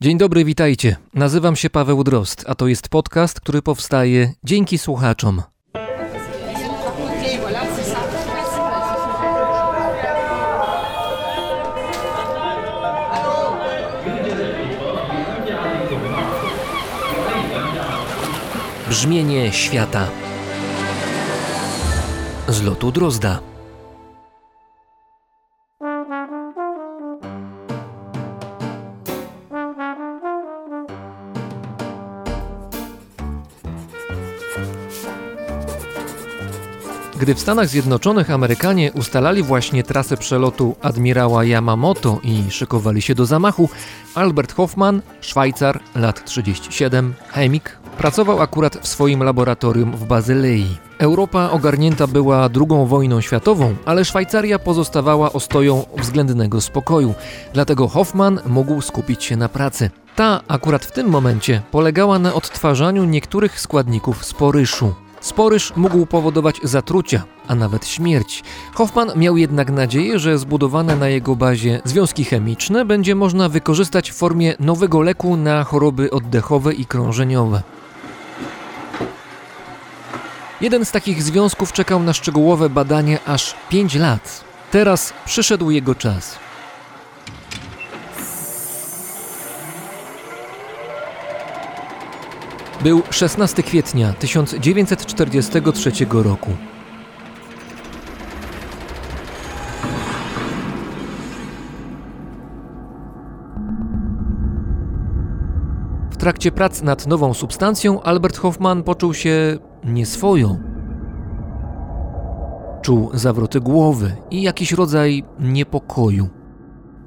Dzień dobry, witajcie. Nazywam się Paweł Drozd, a to jest podcast, który powstaje dzięki słuchaczom. Brzmienie świata z lotu Drozda. Gdy w Stanach Zjednoczonych Amerykanie ustalali właśnie trasę przelotu admirała Yamamoto i szykowali się do zamachu, Albert Hoffman, Szwajcar, lat 37, chemik, pracował akurat w swoim laboratorium w Bazylei. Europa ogarnięta była II wojną światową, ale Szwajcaria pozostawała ostoją względnego spokoju, dlatego Hoffman mógł skupić się na pracy. Ta akurat w tym momencie polegała na odtwarzaniu niektórych składników sporyszu. Sporyż mógł powodować zatrucia, a nawet śmierć. Hoffman miał jednak nadzieję, że zbudowane na jego bazie związki chemiczne będzie można wykorzystać w formie nowego leku na choroby oddechowe i krążeniowe. Jeden z takich związków czekał na szczegółowe badanie aż 5 lat. Teraz przyszedł jego czas. Był 16 kwietnia 1943 roku. W trakcie prac nad nową substancją Albert Hoffman poczuł się nieswojo. Czuł zawroty głowy i jakiś rodzaj niepokoju.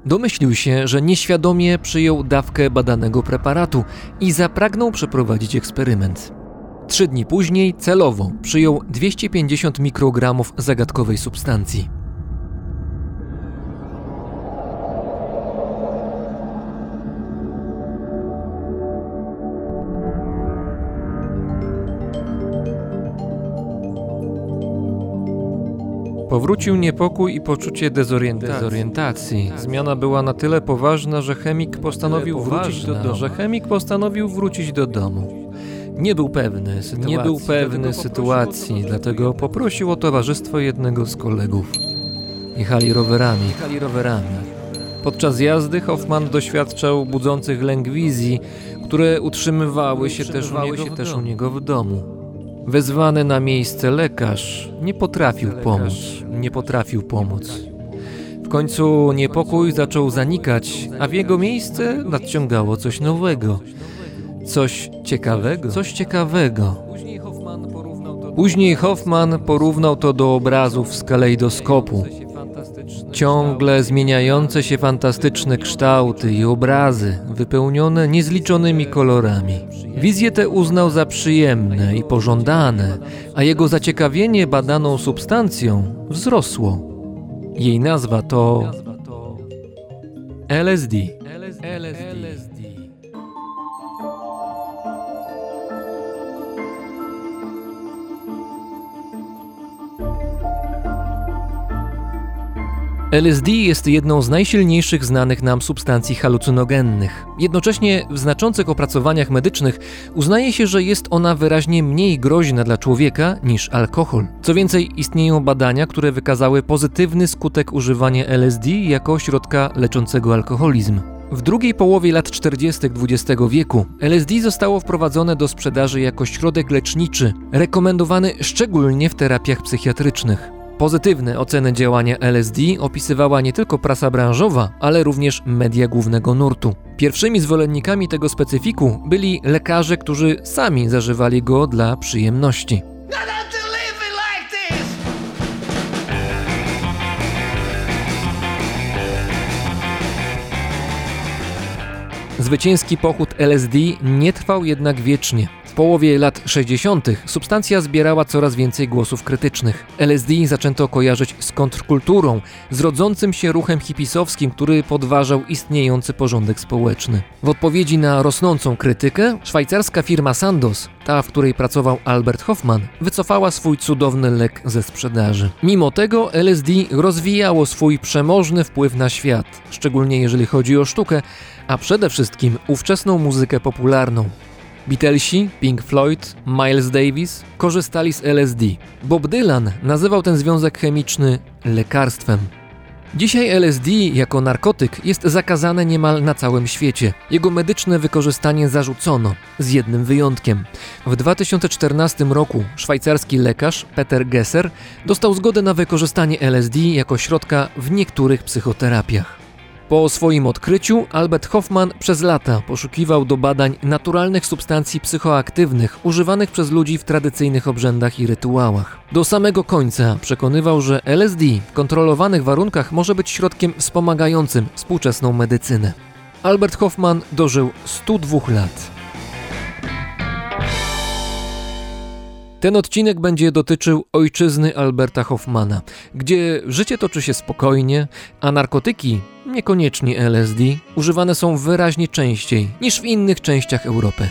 Domyślił się, że nieświadomie przyjął dawkę badanego preparatu i zapragnął przeprowadzić eksperyment. Trzy dni później celowo przyjął 250 mikrogramów zagadkowej substancji. Powrócił niepokój i poczucie dezorientacji. dezorientacji. Zmiana była na tyle poważna, że chemik postanowił wrócić do domu. Że chemik postanowił wrócić do domu. Nie był pewny sytuacji, nie był pewny sytuacji, dlatego poprosił o towarzystwo jednego z kolegów. Jechali rowerami. Jechali rowerami. Podczas jazdy Hoffman doświadczał budzących lęk wizji, które utrzymywały się, też, u się też u niego w domu. Wezwany na miejsce lekarz nie potrafił pomóc. Nie potrafił pomóc. W końcu niepokój zaczął zanikać, a w jego miejsce nadciągało coś nowego. Coś ciekawego. Coś ciekawego. Później Hoffman porównał to do obrazów z kalejdoskopu. Ciągle zmieniające się fantastyczne kształty i obrazy, wypełnione niezliczonymi kolorami. Wizje te uznał za przyjemne i pożądane, a jego zaciekawienie badaną substancją wzrosło. Jej nazwa to. LSD. LSD jest jedną z najsilniejszych znanych nam substancji halucynogennych. Jednocześnie w znaczących opracowaniach medycznych uznaje się, że jest ona wyraźnie mniej groźna dla człowieka niż alkohol. Co więcej, istnieją badania, które wykazały pozytywny skutek używania LSD jako środka leczącego alkoholizm. W drugiej połowie lat 40. XX wieku LSD zostało wprowadzone do sprzedaży jako środek leczniczy, rekomendowany szczególnie w terapiach psychiatrycznych. Pozytywne oceny działania LSD opisywała nie tylko prasa branżowa, ale również media głównego nurtu. Pierwszymi zwolennikami tego specyfiku byli lekarze, którzy sami zażywali go dla przyjemności. Zwycięski pochód LSD nie trwał jednak wiecznie. W połowie lat 60. substancja zbierała coraz więcej głosów krytycznych. LSD zaczęto kojarzyć z kontrkulturą, z rodzącym się ruchem hipisowskim, który podważał istniejący porządek społeczny. W odpowiedzi na rosnącą krytykę, szwajcarska firma Sandoz, ta w której pracował Albert Hoffman, wycofała swój cudowny lek ze sprzedaży. Mimo tego LSD rozwijało swój przemożny wpływ na świat, szczególnie jeżeli chodzi o sztukę, a przede wszystkim ówczesną muzykę popularną. Beatlesi, Pink Floyd, Miles Davis korzystali z LSD. Bob Dylan nazywał ten związek chemiczny lekarstwem. Dzisiaj LSD jako narkotyk jest zakazane niemal na całym świecie. Jego medyczne wykorzystanie zarzucono, z jednym wyjątkiem. W 2014 roku szwajcarski lekarz Peter Gesser dostał zgodę na wykorzystanie LSD jako środka w niektórych psychoterapiach. Po swoim odkryciu Albert Hoffman przez lata poszukiwał do badań naturalnych substancji psychoaktywnych używanych przez ludzi w tradycyjnych obrzędach i rytuałach. Do samego końca przekonywał, że LSD w kontrolowanych warunkach może być środkiem wspomagającym współczesną medycynę. Albert Hoffman dożył 102 lat. Ten odcinek będzie dotyczył ojczyzny Alberta Hoffmana, gdzie życie toczy się spokojnie, a narkotyki, niekoniecznie LSD, używane są wyraźnie częściej niż w innych częściach Europy.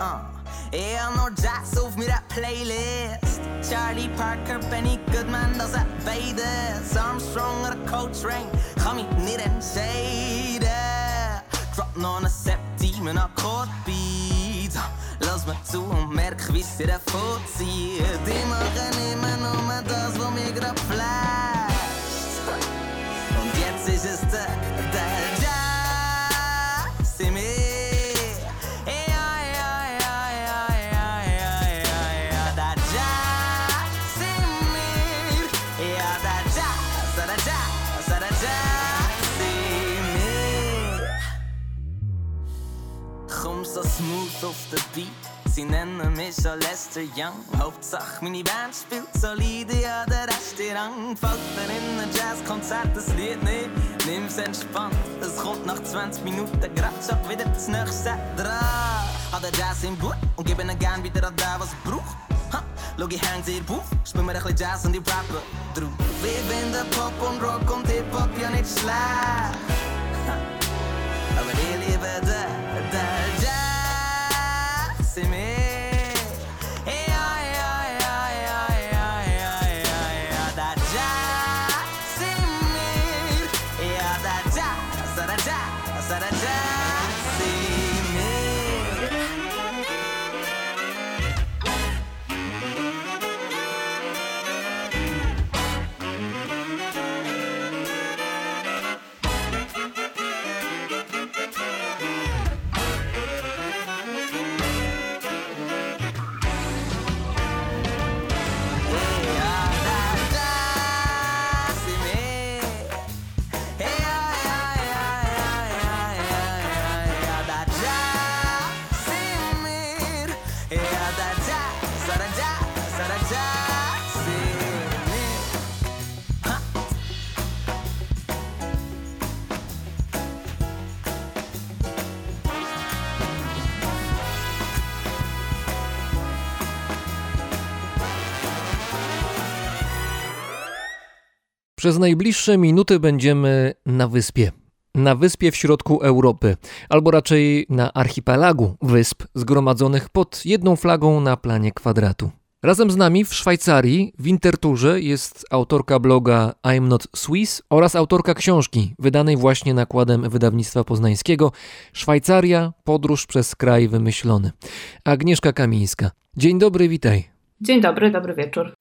uh. Yeah, no jazz op mijn Playlist. Charlie Parker, Benny Goodman, dat sind beide. Armstrong oder Coltrane, me niet nicht entscheiden. Drop nog een septiem septimen Akkordbeat. Lass me toe und merk, wie es dir zie. Die machen immer oh, dat das, wat mir gerade smooth auf der Beat. Sie nennen mich schon Lester Young. Hauptsache meine Band spielt solide, ja der Rest ist Rang. Fällt dir in ein Jazzkonzert das Lied nicht, nimm's entspannt. Es kommt nach 20 Minuten grad schon wieder das nächste dran. Hat der Jazz im Blut und gebe ihnen gern wieder an der, was er braucht. Ha, schau ich hängt ihr Buch, spiel mir ein bisschen Jazz und ich rappe drauf. Wir finden Pop und Rock und Hip-Hop ja nicht schlecht. Ha, aber ich liebe den, Przez najbliższe minuty będziemy na wyspie. Na wyspie w środku Europy, albo raczej na archipelagu wysp zgromadzonych pod jedną flagą na planie kwadratu. Razem z nami w Szwajcarii w Interturze jest autorka bloga I'm Not Swiss oraz autorka książki wydanej właśnie nakładem wydawnictwa poznańskiego Szwajcaria podróż przez kraj wymyślony. Agnieszka Kamińska. Dzień dobry, witaj. Dzień dobry, dobry wieczór.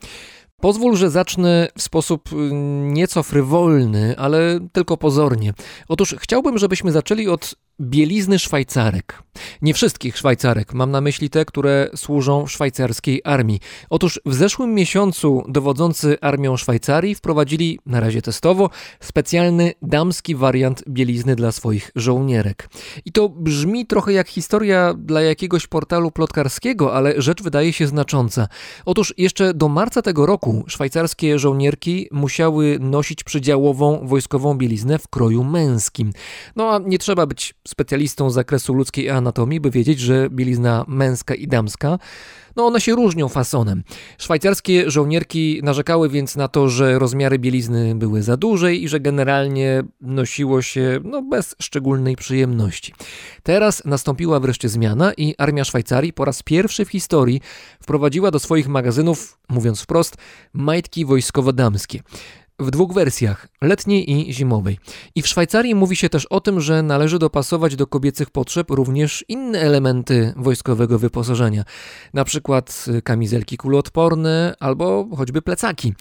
Pozwól, że zacznę w sposób y, nieco frywolny, ale tylko pozornie. Otóż chciałbym, żebyśmy zaczęli od bielizny Szwajcarek. Nie wszystkich Szwajcarek, mam na myśli te, które służą w szwajcarskiej armii. Otóż w zeszłym miesiącu dowodzący armią Szwajcarii wprowadzili, na razie testowo, specjalny damski wariant bielizny dla swoich żołnierek. I to brzmi trochę jak historia dla jakiegoś portalu plotkarskiego, ale rzecz wydaje się znacząca. Otóż jeszcze do marca tego roku szwajcarskie żołnierki musiały nosić przydziałową wojskową bieliznę w kroju męskim. No a nie trzeba być specjalistą z zakresu ludzkiej anatomii, by wiedzieć, że bielizna męska i damska no one się różnią fasonem. Szwajcarskie żołnierki narzekały więc na to, że rozmiary bielizny były za duże i że generalnie nosiło się no, bez szczególnej przyjemności. Teraz nastąpiła wreszcie zmiana i armia Szwajcarii po raz pierwszy w historii wprowadziła do swoich magazynów, mówiąc wprost, majtki wojskowo-damskie w dwóch wersjach, letniej i zimowej. I w Szwajcarii mówi się też o tym, że należy dopasować do kobiecych potrzeb również inne elementy wojskowego wyposażenia, na przykład kamizelki kuloodporne albo choćby plecaki.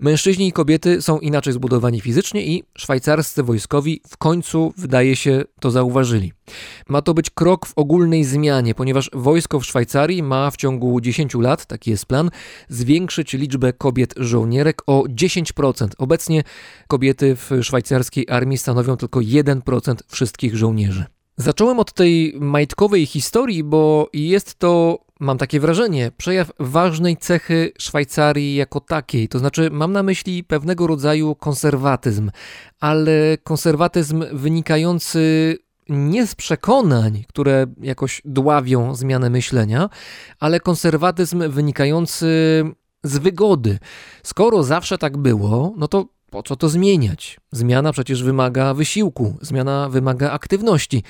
Mężczyźni i kobiety są inaczej zbudowani fizycznie i szwajcarscy wojskowi w końcu, wydaje się, to zauważyli. Ma to być krok w ogólnej zmianie, ponieważ wojsko w Szwajcarii ma w ciągu 10 lat, taki jest plan, zwiększyć liczbę kobiet żołnierek o 10%. Obecnie kobiety w szwajcarskiej armii stanowią tylko 1% wszystkich żołnierzy. Zacząłem od tej majtkowej historii, bo jest to, mam takie wrażenie, przejaw ważnej cechy Szwajcarii jako takiej. To znaczy, mam na myśli pewnego rodzaju konserwatyzm, ale konserwatyzm wynikający nie z przekonań, które jakoś dławią zmianę myślenia, ale konserwatyzm wynikający z wygody. Skoro zawsze tak było, no to po co to zmieniać? Zmiana przecież wymaga wysiłku, zmiana wymaga aktywności,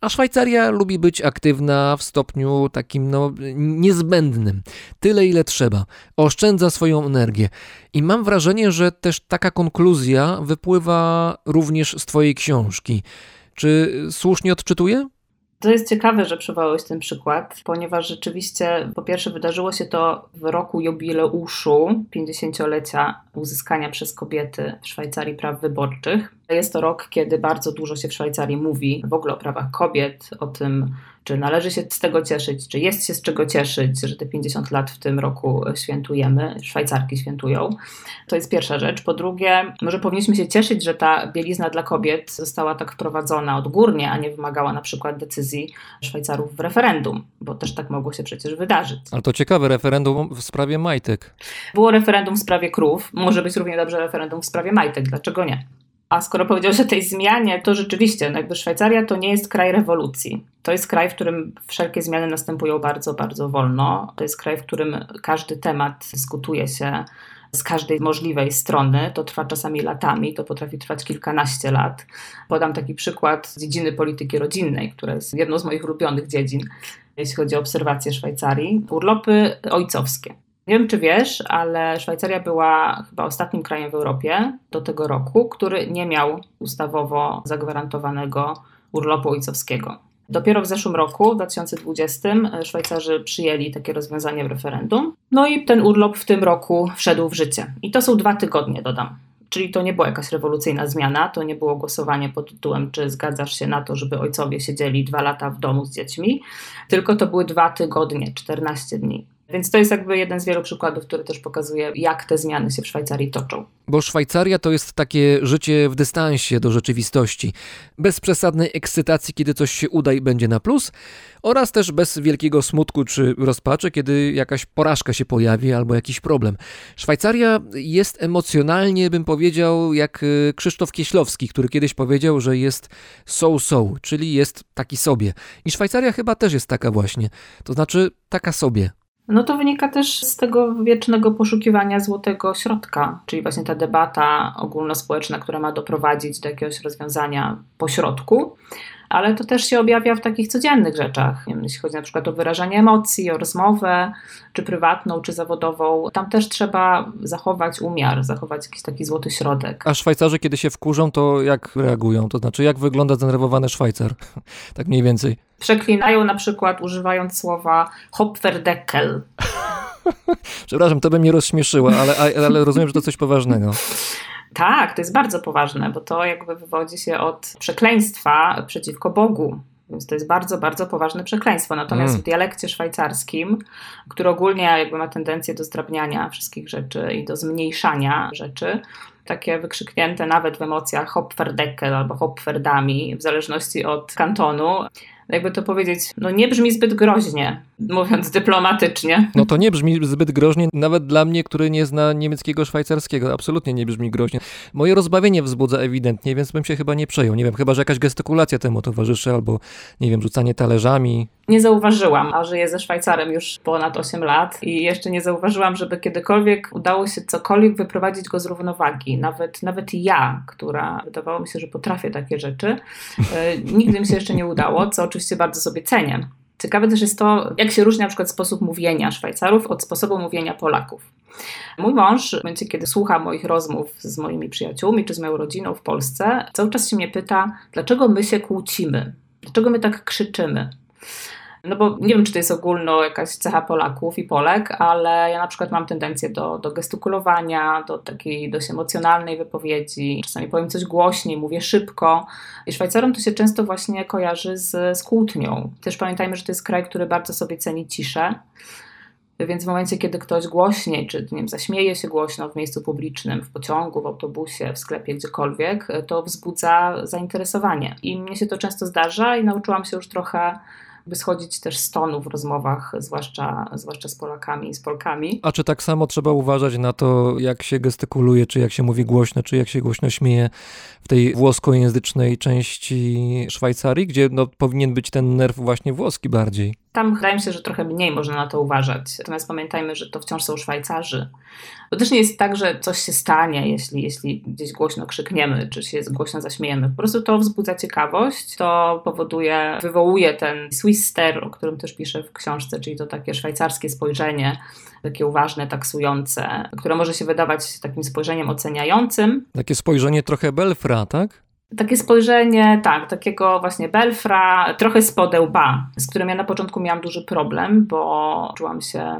a Szwajcaria lubi być aktywna w stopniu takim no, niezbędnym, tyle ile trzeba, oszczędza swoją energię. I mam wrażenie, że też taka konkluzja wypływa również z Twojej książki. Czy słusznie odczytuję? To jest ciekawe, że przywołałeś ten przykład, ponieważ rzeczywiście, po pierwsze, wydarzyło się to w roku jubileuszu 50-lecia uzyskania przez kobiety w Szwajcarii praw wyborczych. Jest to rok, kiedy bardzo dużo się w Szwajcarii mówi w ogóle o prawach kobiet, o tym, czy należy się z tego cieszyć, czy jest się z czego cieszyć, że te 50 lat w tym roku świętujemy, Szwajcarki świętują. To jest pierwsza rzecz. Po drugie, może powinniśmy się cieszyć, że ta bielizna dla kobiet została tak wprowadzona odgórnie, a nie wymagała na przykład decyzji Szwajcarów w referendum, bo też tak mogło się przecież wydarzyć. Ale to ciekawe, referendum w sprawie majtek. Było referendum w sprawie krów, może być równie dobrze referendum w sprawie majtek, dlaczego nie? A skoro powiedziałeś o tej zmianie, to rzeczywiście, no jakby Szwajcaria to nie jest kraj rewolucji. To jest kraj, w którym wszelkie zmiany następują bardzo, bardzo wolno. To jest kraj, w którym każdy temat dyskutuje się z każdej możliwej strony. To trwa czasami latami, to potrafi trwać kilkanaście lat. Podam taki przykład z dziedziny polityki rodzinnej, która jest jedną z moich ulubionych dziedzin, jeśli chodzi o obserwację Szwajcarii. Urlopy ojcowskie. Nie wiem, czy wiesz, ale Szwajcaria była chyba ostatnim krajem w Europie do tego roku, który nie miał ustawowo zagwarantowanego urlopu ojcowskiego. Dopiero w zeszłym roku, w 2020, Szwajcarzy przyjęli takie rozwiązanie w referendum. No i ten urlop w tym roku wszedł w życie. I to są dwa tygodnie, dodam. Czyli to nie była jakaś rewolucyjna zmiana, to nie było głosowanie pod tytułem, czy zgadzasz się na to, żeby ojcowie siedzieli dwa lata w domu z dziećmi, tylko to były dwa tygodnie, 14 dni. Więc to jest jakby jeden z wielu przykładów, który też pokazuje, jak te zmiany się w Szwajcarii toczą. Bo Szwajcaria to jest takie życie w dystansie do rzeczywistości, bez przesadnej ekscytacji, kiedy coś się uda i będzie na plus, oraz też bez wielkiego smutku czy rozpaczy, kiedy jakaś porażka się pojawi albo jakiś problem. Szwajcaria jest emocjonalnie, bym powiedział, jak y, Krzysztof Kieślowski, który kiedyś powiedział, że jest so-so, czyli jest taki sobie. I Szwajcaria chyba też jest taka właśnie, to znaczy taka sobie. No to wynika też z tego wiecznego poszukiwania złotego środka, czyli właśnie ta debata ogólnospołeczna, która ma doprowadzić do jakiegoś rozwiązania po środku, ale to też się objawia w takich codziennych rzeczach. Jeśli chodzi na przykład o wyrażanie emocji, o rozmowę, czy prywatną, czy zawodową, tam też trzeba zachować umiar, zachować jakiś taki złoty środek. A Szwajcarzy, kiedy się wkurzą, to jak reagują? To znaczy, jak wygląda zdenerwowany Szwajcar? tak mniej więcej. Przeklinają na przykład używając słowa Hopferdeckel. Przepraszam, to by mnie rozśmieszyło, ale, ale rozumiem, że to coś poważnego. Tak, to jest bardzo poważne, bo to jakby wywodzi się od przekleństwa przeciwko Bogu. Więc to jest bardzo, bardzo poważne przekleństwo. Natomiast mm. w dialekcie szwajcarskim, który ogólnie jakby ma tendencję do zdrabniania wszystkich rzeczy i do zmniejszania rzeczy, takie wykrzyknięte nawet w emocjach Hopferdeckel albo Hopferdami, w zależności od kantonu, jakby to powiedzieć, no nie brzmi zbyt groźnie, mówiąc dyplomatycznie. No to nie brzmi zbyt groźnie, nawet dla mnie, który nie zna niemieckiego, szwajcarskiego, absolutnie nie brzmi groźnie. Moje rozbawienie wzbudza ewidentnie, więc bym się chyba nie przejął. Nie wiem, chyba, że jakaś gestykulacja temu towarzyszy, albo, nie wiem, rzucanie talerzami. Nie zauważyłam, a żyję ze Szwajcarem już ponad 8 lat i jeszcze nie zauważyłam, żeby kiedykolwiek udało się cokolwiek wyprowadzić go z równowagi. Nawet, nawet ja, która wydawało mi się, że potrafię takie rzeczy, yy, nigdy mi się jeszcze nie udało, co oczywiście bardzo sobie cenię. Ciekawe też jest to, jak się różni na przykład sposób mówienia Szwajcarów od sposobu mówienia Polaków. Mój mąż, w momencie kiedy słucha moich rozmów z moimi przyjaciółmi czy z moją rodziną w Polsce, cały czas się mnie pyta, dlaczego my się kłócimy, dlaczego my tak krzyczymy. No bo nie wiem, czy to jest ogólno jakaś cecha Polaków i Polek, ale ja na przykład mam tendencję do, do gestykulowania, do takiej dość emocjonalnej wypowiedzi. Czasami powiem coś głośniej, mówię szybko. I Szwajcarom to się często właśnie kojarzy z, z kłótnią. Też pamiętajmy, że to jest kraj, który bardzo sobie ceni ciszę. Więc w momencie, kiedy ktoś głośniej, czy nie wiem, zaśmieje się głośno w miejscu publicznym, w pociągu, w autobusie, w sklepie, gdziekolwiek, to wzbudza zainteresowanie. I mnie się to często zdarza i nauczyłam się już trochę by schodzić też z tonu w rozmowach, zwłaszcza, zwłaszcza z Polakami i z Polkami. A czy tak samo trzeba uważać na to, jak się gestykuluje, czy jak się mówi głośno, czy jak się głośno śmieje w tej włoskojęzycznej części Szwajcarii, gdzie no, powinien być ten nerw właśnie włoski bardziej? Tam wydaje mi się, że trochę mniej można na to uważać. Natomiast pamiętajmy, że to wciąż są Szwajcarzy. To też nie jest tak, że coś się stanie, jeśli, jeśli gdzieś głośno krzykniemy, czy się głośno zaśmiejemy. Po prostu to wzbudza ciekawość, to powoduje, wywołuje ten Swiss stare, o którym też piszę w książce, czyli to takie szwajcarskie spojrzenie, takie uważne, taksujące, które może się wydawać takim spojrzeniem oceniającym. Takie spojrzenie trochę Belfra, tak? Takie spojrzenie, tak, takiego właśnie belfra, trochę spodełba, z którym ja na początku miałam duży problem, bo czułam się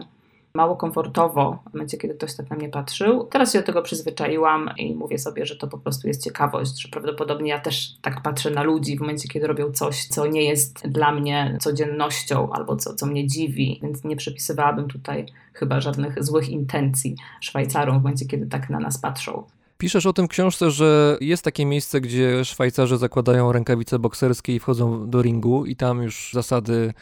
mało komfortowo w momencie, kiedy ktoś tak na mnie patrzył. Teraz się do tego przyzwyczaiłam i mówię sobie, że to po prostu jest ciekawość, że prawdopodobnie ja też tak patrzę na ludzi w momencie, kiedy robią coś, co nie jest dla mnie codziennością albo co, co mnie dziwi, więc nie przypisywałabym tutaj chyba żadnych złych intencji Szwajcarom w momencie, kiedy tak na nas patrzą. Piszesz o tym w książce, że jest takie miejsce, gdzie Szwajcarzy zakładają rękawice bokserskie i wchodzą do ringu i tam już zasady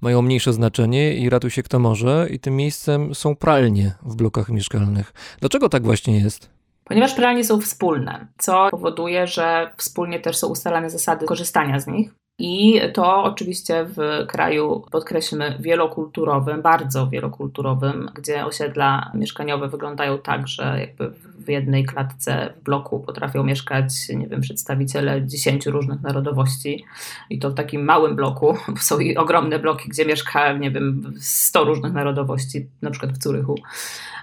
mają mniejsze znaczenie i ratuj się kto może i tym miejscem są pralnie w blokach mieszkalnych. Dlaczego tak właśnie jest? Ponieważ pralnie są wspólne, co powoduje, że wspólnie też są ustalane zasady korzystania z nich. I to oczywiście w kraju, podkreślmy, wielokulturowym, bardzo wielokulturowym, gdzie osiedla mieszkaniowe wyglądają tak, że jakby w jednej klatce w bloku potrafią mieszkać, nie wiem, przedstawiciele dziesięciu różnych narodowości i to w takim małym bloku, bo są i ogromne bloki, gdzie mieszka, nie wiem, sto różnych narodowości, na przykład w Curychu.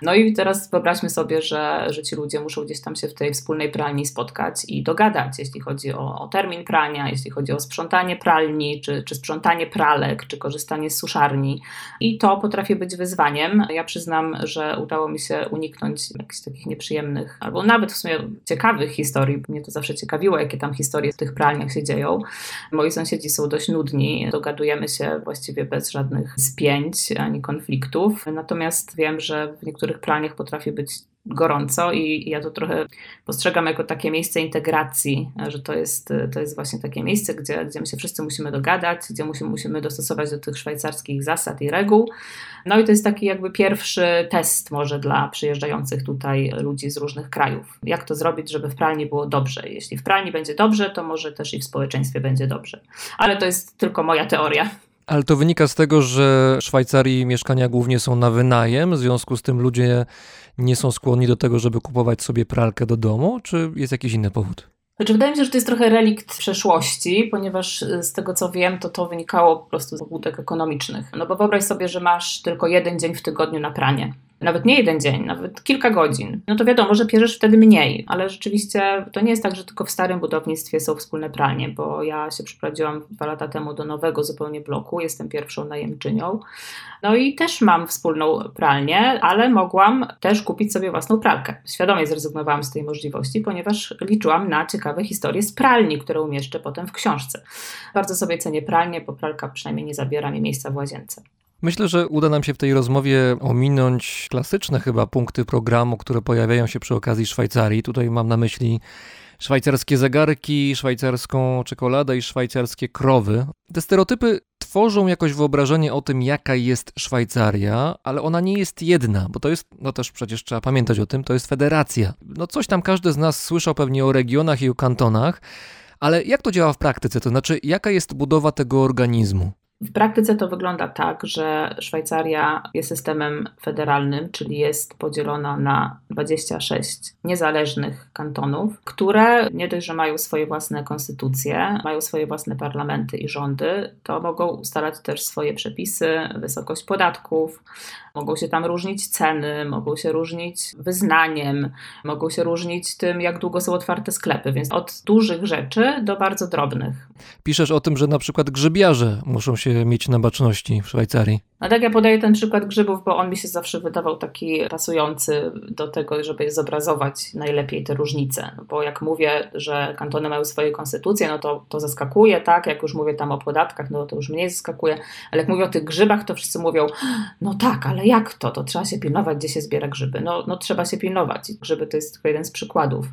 No i teraz wyobraźmy sobie, że, że ci ludzie muszą gdzieś tam się w tej wspólnej pralni spotkać i dogadać, jeśli chodzi o, o termin prania, jeśli chodzi o sprzątanie pralni, czy, czy sprzątanie pralek, czy korzystanie z suszarni. I to potrafi być wyzwaniem. Ja przyznam, że udało mi się uniknąć jakichś takich nieprzyjemnych, albo nawet w sumie ciekawych historii. Mnie to zawsze ciekawiło, jakie tam historie w tych pralniach się dzieją. Moi sąsiedzi są dość nudni, dogadujemy się właściwie bez żadnych spięć ani konfliktów. Natomiast wiem, że w niektórych pralniach potrafi być gorąco i ja to trochę postrzegam jako takie miejsce integracji, że to jest, to jest właśnie takie miejsce, gdzie, gdzie my się wszyscy musimy dogadać, gdzie musimy, musimy dostosować do tych szwajcarskich zasad i reguł. No i to jest taki jakby pierwszy test może dla przyjeżdżających tutaj ludzi z różnych krajów. Jak to zrobić, żeby w pralni było dobrze? Jeśli w pralni będzie dobrze, to może też i w społeczeństwie będzie dobrze. Ale to jest tylko moja teoria. Ale to wynika z tego, że w Szwajcarii mieszkania głównie są na wynajem, w związku z tym ludzie nie są skłonni do tego, żeby kupować sobie pralkę do domu, czy jest jakiś inny powód? Znaczy, wydaje mi się, że to jest trochę relikt przeszłości, ponieważ z tego co wiem, to to wynikało po prostu z pobudek ekonomicznych. No bo wyobraź sobie, że masz tylko jeden dzień w tygodniu na pranie. Nawet nie jeden dzień, nawet kilka godzin, no to wiadomo, że pierzesz wtedy mniej, ale rzeczywiście to nie jest tak, że tylko w starym budownictwie są wspólne pralnie, bo ja się przeprowadziłam dwa lata temu do nowego zupełnie bloku, jestem pierwszą najemczynią, no i też mam wspólną pralnię, ale mogłam też kupić sobie własną pralkę. Świadomie zrezygnowałam z tej możliwości, ponieważ liczyłam na ciekawe historie z pralni, które umieszczę potem w książce. Bardzo sobie cenię pralnię, bo pralka przynajmniej nie zabiera mi miejsca w łazience. Myślę, że uda nam się w tej rozmowie ominąć klasyczne chyba punkty programu, które pojawiają się przy okazji Szwajcarii. Tutaj mam na myśli szwajcarskie zegarki, szwajcarską czekoladę i szwajcarskie krowy. Te stereotypy tworzą jakoś wyobrażenie o tym, jaka jest Szwajcaria, ale ona nie jest jedna, bo to jest, no też przecież trzeba pamiętać o tym, to jest federacja. No coś tam każdy z nas słyszał pewnie o regionach i o kantonach, ale jak to działa w praktyce? To znaczy, jaka jest budowa tego organizmu? W praktyce to wygląda tak, że Szwajcaria jest systemem federalnym, czyli jest podzielona na 26 niezależnych kantonów, które nie dość, że mają swoje własne konstytucje, mają swoje własne parlamenty i rządy, to mogą ustalać też swoje przepisy, wysokość podatków, mogą się tam różnić ceny, mogą się różnić wyznaniem, mogą się różnić tym, jak długo są otwarte sklepy, więc od dużych rzeczy do bardzo drobnych. Piszesz o tym, że na przykład grzybiarze muszą się mieć na baczności w Szwajcarii. A tak ja podaję ten przykład grzybów, bo on mi się zawsze wydawał taki pasujący do tego, żeby zobrazować najlepiej te różnice. No bo jak mówię, że kantony mają swoje konstytucje, no to, to zaskakuje, tak? Jak już mówię tam o podatkach, no to już mniej zaskakuje. Ale jak mówię o tych grzybach, to wszyscy mówią, no tak, ale jak to? To trzeba się pilnować, gdzie się zbiera grzyby. No, no trzeba się pilnować. Grzyby to jest tylko jeden z przykładów.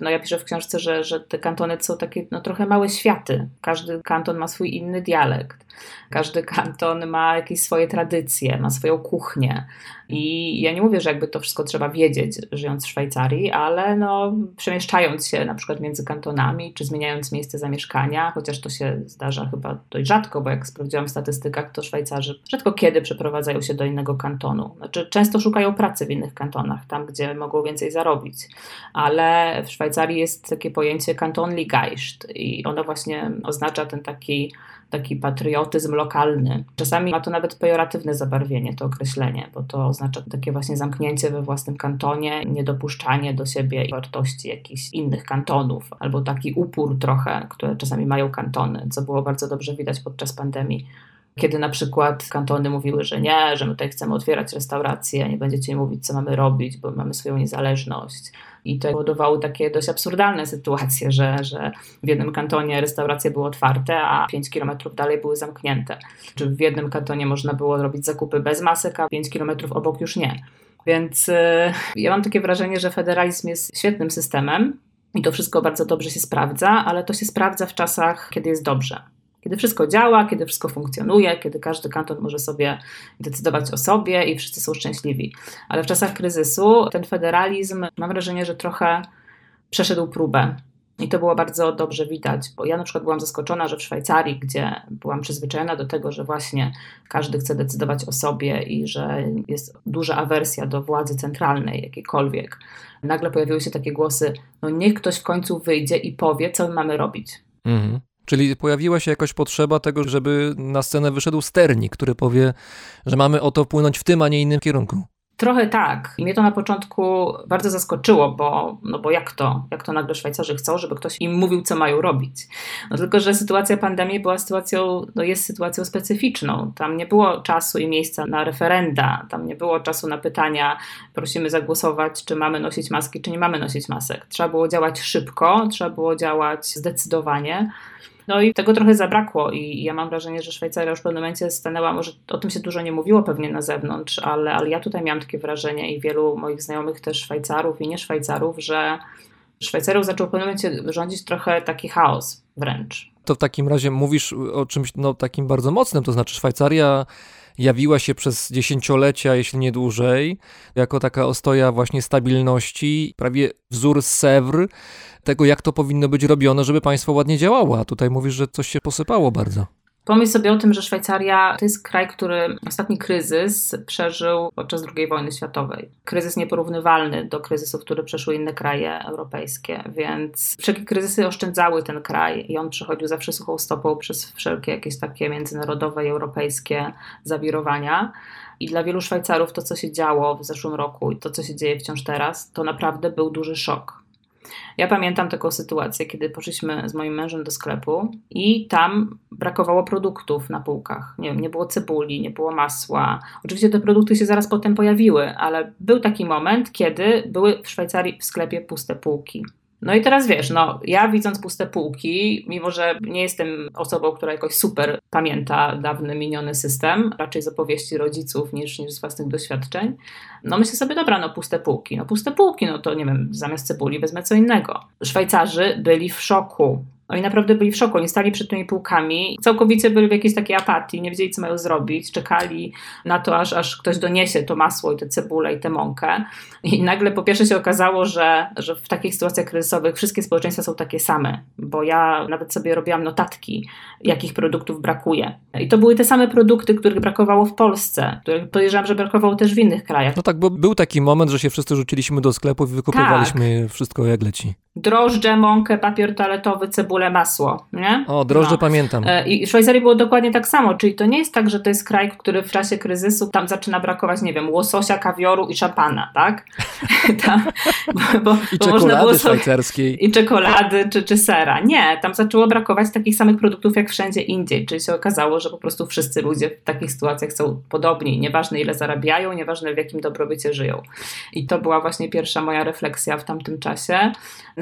No ja piszę w książce, że, że te kantony są takie no, trochę małe światy. Każdy kanton ma swój inny dialekt. Każdy kanton ma jakieś swoje tradycje, ma swoją kuchnię. I ja nie mówię, że jakby to wszystko trzeba wiedzieć, żyjąc w Szwajcarii, ale no, przemieszczając się na przykład między kantonami, czy zmieniając miejsce zamieszkania, chociaż to się zdarza chyba dość rzadko, bo jak sprawdziłam w statystykach, to Szwajcarzy rzadko kiedy przeprowadzają się do innego kantonu. Znaczy, często szukają pracy w innych kantonach, tam gdzie mogą więcej zarobić. Ale w Szwajcarii jest takie pojęcie Kantonligeist i ono właśnie oznacza ten taki taki patriotyzm lokalny. Czasami ma to nawet pejoratywne zabarwienie, to określenie, bo to oznacza takie właśnie zamknięcie we własnym kantonie, niedopuszczanie do siebie wartości jakichś innych kantonów, albo taki upór trochę, które czasami mają kantony, co było bardzo dobrze widać podczas pandemii kiedy na przykład kantony mówiły, że nie, że my tutaj chcemy otwierać restauracje, nie będziecie mówić, co mamy robić, bo mamy swoją niezależność. I to powodowało takie dość absurdalne sytuacje, że, że w jednym kantonie restauracje były otwarte, a 5 kilometrów dalej były zamknięte. Czy w jednym kantonie można było robić zakupy bez masek, a 5 kilometrów obok już nie. Więc yy, ja mam takie wrażenie, że federalizm jest świetnym systemem i to wszystko bardzo dobrze się sprawdza, ale to się sprawdza w czasach, kiedy jest dobrze kiedy wszystko działa, kiedy wszystko funkcjonuje, kiedy każdy kanton może sobie decydować o sobie i wszyscy są szczęśliwi. Ale w czasach kryzysu ten federalizm, mam wrażenie, że trochę przeszedł próbę. I to było bardzo dobrze widać, bo ja na przykład byłam zaskoczona, że w Szwajcarii, gdzie byłam przyzwyczajona do tego, że właśnie każdy chce decydować o sobie i że jest duża awersja do władzy centralnej, jakiejkolwiek, nagle pojawiły się takie głosy: no niech ktoś w końcu wyjdzie i powie, co my mamy robić. Mhm. Czyli pojawiła się jakaś potrzeba tego, żeby na scenę wyszedł sternik, który powie, że mamy o to płynąć w tym, a nie innym kierunku. Trochę tak. I mnie to na początku bardzo zaskoczyło, bo, no bo jak to? Jak to nagle Szwajcarzy chcą, żeby ktoś im mówił, co mają robić? No tylko, że sytuacja pandemii była sytuacją, no jest sytuacją specyficzną. Tam nie było czasu i miejsca na referenda, tam nie było czasu na pytania, prosimy zagłosować, czy mamy nosić maski, czy nie mamy nosić masek. Trzeba było działać szybko, trzeba było działać zdecydowanie. No i tego trochę zabrakło i ja mam wrażenie, że Szwajcaria już w pewnym momencie stanęła, może o tym się dużo nie mówiło pewnie na zewnątrz, ale, ale ja tutaj miałam takie wrażenie i wielu moich znajomych też Szwajcarów i nie Szwajcarów, że Szwajcarią zaczął w pewnym momencie rządzić trochę taki chaos wręcz. To w takim razie mówisz o czymś no, takim bardzo mocnym, to znaczy Szwajcaria jawiła się przez dziesięciolecia, jeśli nie dłużej, jako taka ostoja właśnie stabilności, prawie wzór Sewr tego, jak to powinno być robione, żeby państwo ładnie działało. A tutaj mówisz, że coś się posypało bardzo. Pomyśl sobie o tym, że Szwajcaria to jest kraj, który ostatni kryzys przeżył podczas II wojny światowej. Kryzys nieporównywalny do kryzysów, które przeszły inne kraje europejskie, więc wszelkie kryzysy oszczędzały ten kraj i on przechodził zawsze suchą stopą przez wszelkie jakieś takie międzynarodowe i europejskie zawirowania. I dla wielu Szwajcarów to, co się działo w zeszłym roku i to, co się dzieje wciąż teraz, to naprawdę był duży szok. Ja pamiętam taką sytuację, kiedy poszliśmy z moim mężem do sklepu i tam brakowało produktów na półkach. Nie, nie było cebuli, nie było masła. Oczywiście te produkty się zaraz potem pojawiły, ale był taki moment, kiedy były w Szwajcarii w sklepie puste półki. No i teraz wiesz, no ja widząc puste półki, mimo że nie jestem osobą, która jakoś super pamięta dawny miniony system, raczej z opowieści rodziców niż, niż z własnych doświadczeń, no myślę sobie, dobra, no puste półki, no puste półki, no to nie wiem, zamiast cebuli wezmę co innego. Szwajcarzy byli w szoku. Oni naprawdę byli w szoku, oni stali przed tymi półkami, całkowicie byli w jakiejś takiej apatii, nie wiedzieli co mają zrobić, czekali na to, aż, aż ktoś doniesie to masło i tę cebulę i tę mąkę. I nagle po pierwsze się okazało, że, że w takich sytuacjach kryzysowych wszystkie społeczeństwa są takie same, bo ja nawet sobie robiłam notatki, jakich produktów brakuje. I to były te same produkty, których brakowało w Polsce, których podejrzewam, że brakowało też w innych krajach. No tak, bo był taki moment, że się wszyscy rzuciliśmy do sklepów i wykupywaliśmy tak. wszystko jak leci. Drożdże, mąkę, papier toaletowy, cebulę, masło, nie? O, drożdże no. pamiętam. E, I w Szwajcarii było dokładnie tak samo, czyli to nie jest tak, że to jest kraj, który w czasie kryzysu tam zaczyna brakować, nie wiem, łososia, kawioru i szampana, tak? tam, bo, bo, I bo czekolady było szwajcarskiej. I czekolady czy, czy sera. Nie, tam zaczęło brakować takich samych produktów jak wszędzie indziej, czyli się okazało, że po prostu wszyscy ludzie w takich sytuacjach są podobni, nieważne ile zarabiają, nieważne w jakim dobrobycie żyją. I to była właśnie pierwsza moja refleksja w tamtym czasie.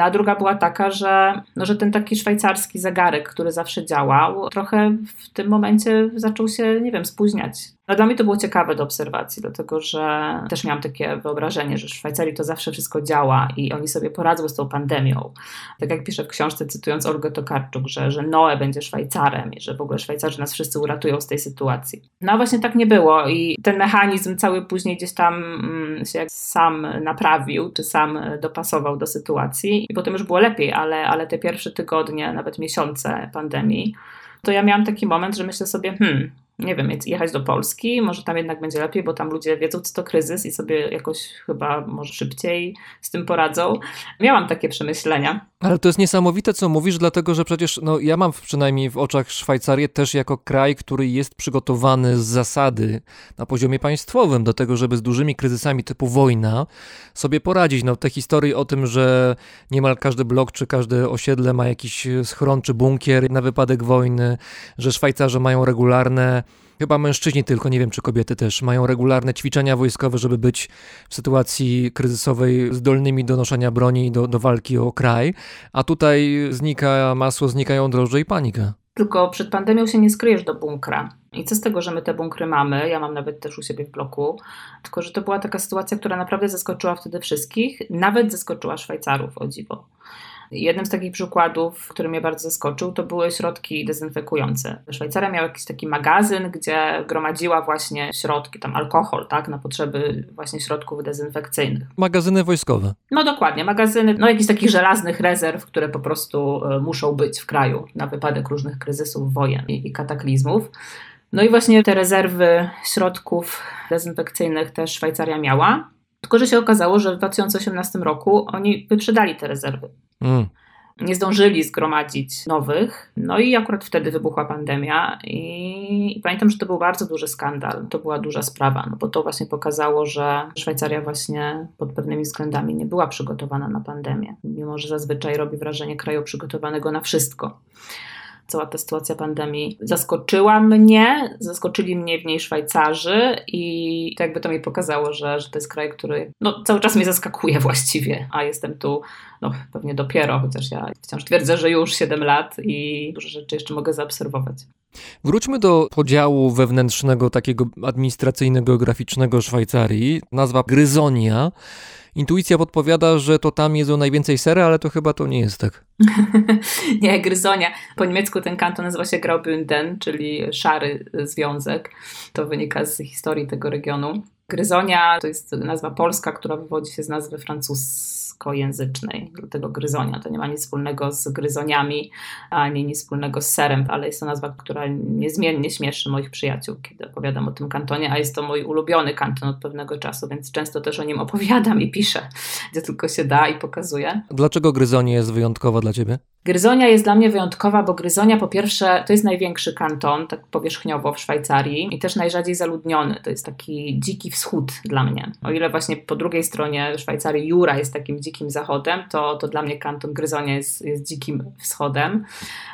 A druga była taka, że, no, że ten taki szwajcarski zegarek, który zawsze działał, trochę w tym momencie zaczął się, nie wiem, spóźniać. No dla mnie to było ciekawe do obserwacji, dlatego że też miałam takie wyobrażenie, że w Szwajcarii to zawsze wszystko działa i oni sobie poradzą z tą pandemią. Tak jak piszę w książce, cytując Olgę Tokarczuk, że, że Noe będzie Szwajcarem i że w ogóle Szwajcarzy nas wszyscy uratują z tej sytuacji. No właśnie tak nie było i ten mechanizm cały później gdzieś tam mm, się sam naprawił, czy sam dopasował do sytuacji i potem już było lepiej, ale, ale te pierwsze tygodnie, nawet miesiące pandemii, to ja miałam taki moment, że myślę sobie, hmm, nie wiem, jechać do Polski, może tam jednak będzie lepiej, bo tam ludzie wiedzą, co to kryzys i sobie jakoś chyba może szybciej z tym poradzą. Miałam takie przemyślenia. Ale to jest niesamowite, co mówisz, dlatego że przecież no, ja mam przynajmniej w oczach Szwajcarię też jako kraj, który jest przygotowany z zasady na poziomie państwowym do tego, żeby z dużymi kryzysami typu wojna sobie poradzić. No, te historie o tym, że niemal każdy blok czy każde osiedle ma jakiś schron czy bunkier na wypadek wojny, że Szwajcarzy mają regularne chyba mężczyźni tylko, nie wiem czy kobiety też, mają regularne ćwiczenia wojskowe, żeby być w sytuacji kryzysowej zdolnymi do noszenia broni i do, do walki o kraj, a tutaj znika masło, znikają drożdże i panika. Tylko przed pandemią się nie skryjesz do bunkra. I co z tego, że my te bunkry mamy? Ja mam nawet też u siebie w bloku. Tylko, że to była taka sytuacja, która naprawdę zaskoczyła wtedy wszystkich. Nawet zaskoczyła Szwajcarów, o dziwo. Jednym z takich przykładów, który mnie bardzo zaskoczył, to były środki dezynfekujące. Szwajcaria miała jakiś taki magazyn, gdzie gromadziła właśnie środki, tam alkohol, tak, na potrzeby właśnie środków dezynfekcyjnych. Magazyny wojskowe. No dokładnie, magazyny, no jakichś takich żelaznych rezerw, które po prostu e, muszą być w kraju na wypadek różnych kryzysów, wojen i, i kataklizmów. No i właśnie te rezerwy środków dezynfekcyjnych też Szwajcaria miała. Tylko, że się okazało, że w 2018 roku oni wyprzedali te rezerwy. Mm. Nie zdążyli zgromadzić nowych, no i akurat wtedy wybuchła pandemia. I, I, pamiętam, że to był bardzo duży skandal, to była duża sprawa, no bo to właśnie pokazało, że Szwajcaria właśnie pod pewnymi względami nie była przygotowana na pandemię, mimo że zazwyczaj robi wrażenie kraju przygotowanego na wszystko cała ta sytuacja pandemii zaskoczyła mnie, zaskoczyli mnie w niej Szwajcarzy i to jakby to mi pokazało, że, że to jest kraj, który no, cały czas mnie zaskakuje właściwie, a jestem tu no, pewnie dopiero, chociaż ja wciąż twierdzę, że już 7 lat i dużo rzeczy jeszcze mogę zaobserwować. Wróćmy do podziału wewnętrznego, takiego administracyjnego, graficznego Szwajcarii. Nazwa Gryzonia Intuicja podpowiada, że to tam jedzą najwięcej sery, ale to chyba to nie jest tak. nie, gryzonia. Po niemiecku ten kanton nazywa się Graubünden, czyli szary związek. To wynika z historii tego regionu. Gryzonia to jest nazwa polska, która wywodzi się z nazwy francuskojęzycznej, tego gryzonia. To nie ma nic wspólnego z gryzoniami, ani nic wspólnego z serem, ale jest to nazwa, która niezmiennie śmieszy moich przyjaciół, kiedy opowiadam o tym kantonie, a jest to mój ulubiony kanton od pewnego czasu, więc często też o nim opowiadam i piszę, gdzie tylko się da i pokazuję. Dlaczego gryzonia jest wyjątkowa dla ciebie? Gryzonia jest dla mnie wyjątkowa, bo Gryzonia po pierwsze to jest największy kanton, tak powierzchniowo w Szwajcarii i też najrzadziej zaludniony. To jest taki dziki wschód dla mnie. O ile właśnie po drugiej stronie Szwajcarii Jura jest takim dzikim zachodem, to, to dla mnie kanton Gryzonia jest, jest dzikim wschodem.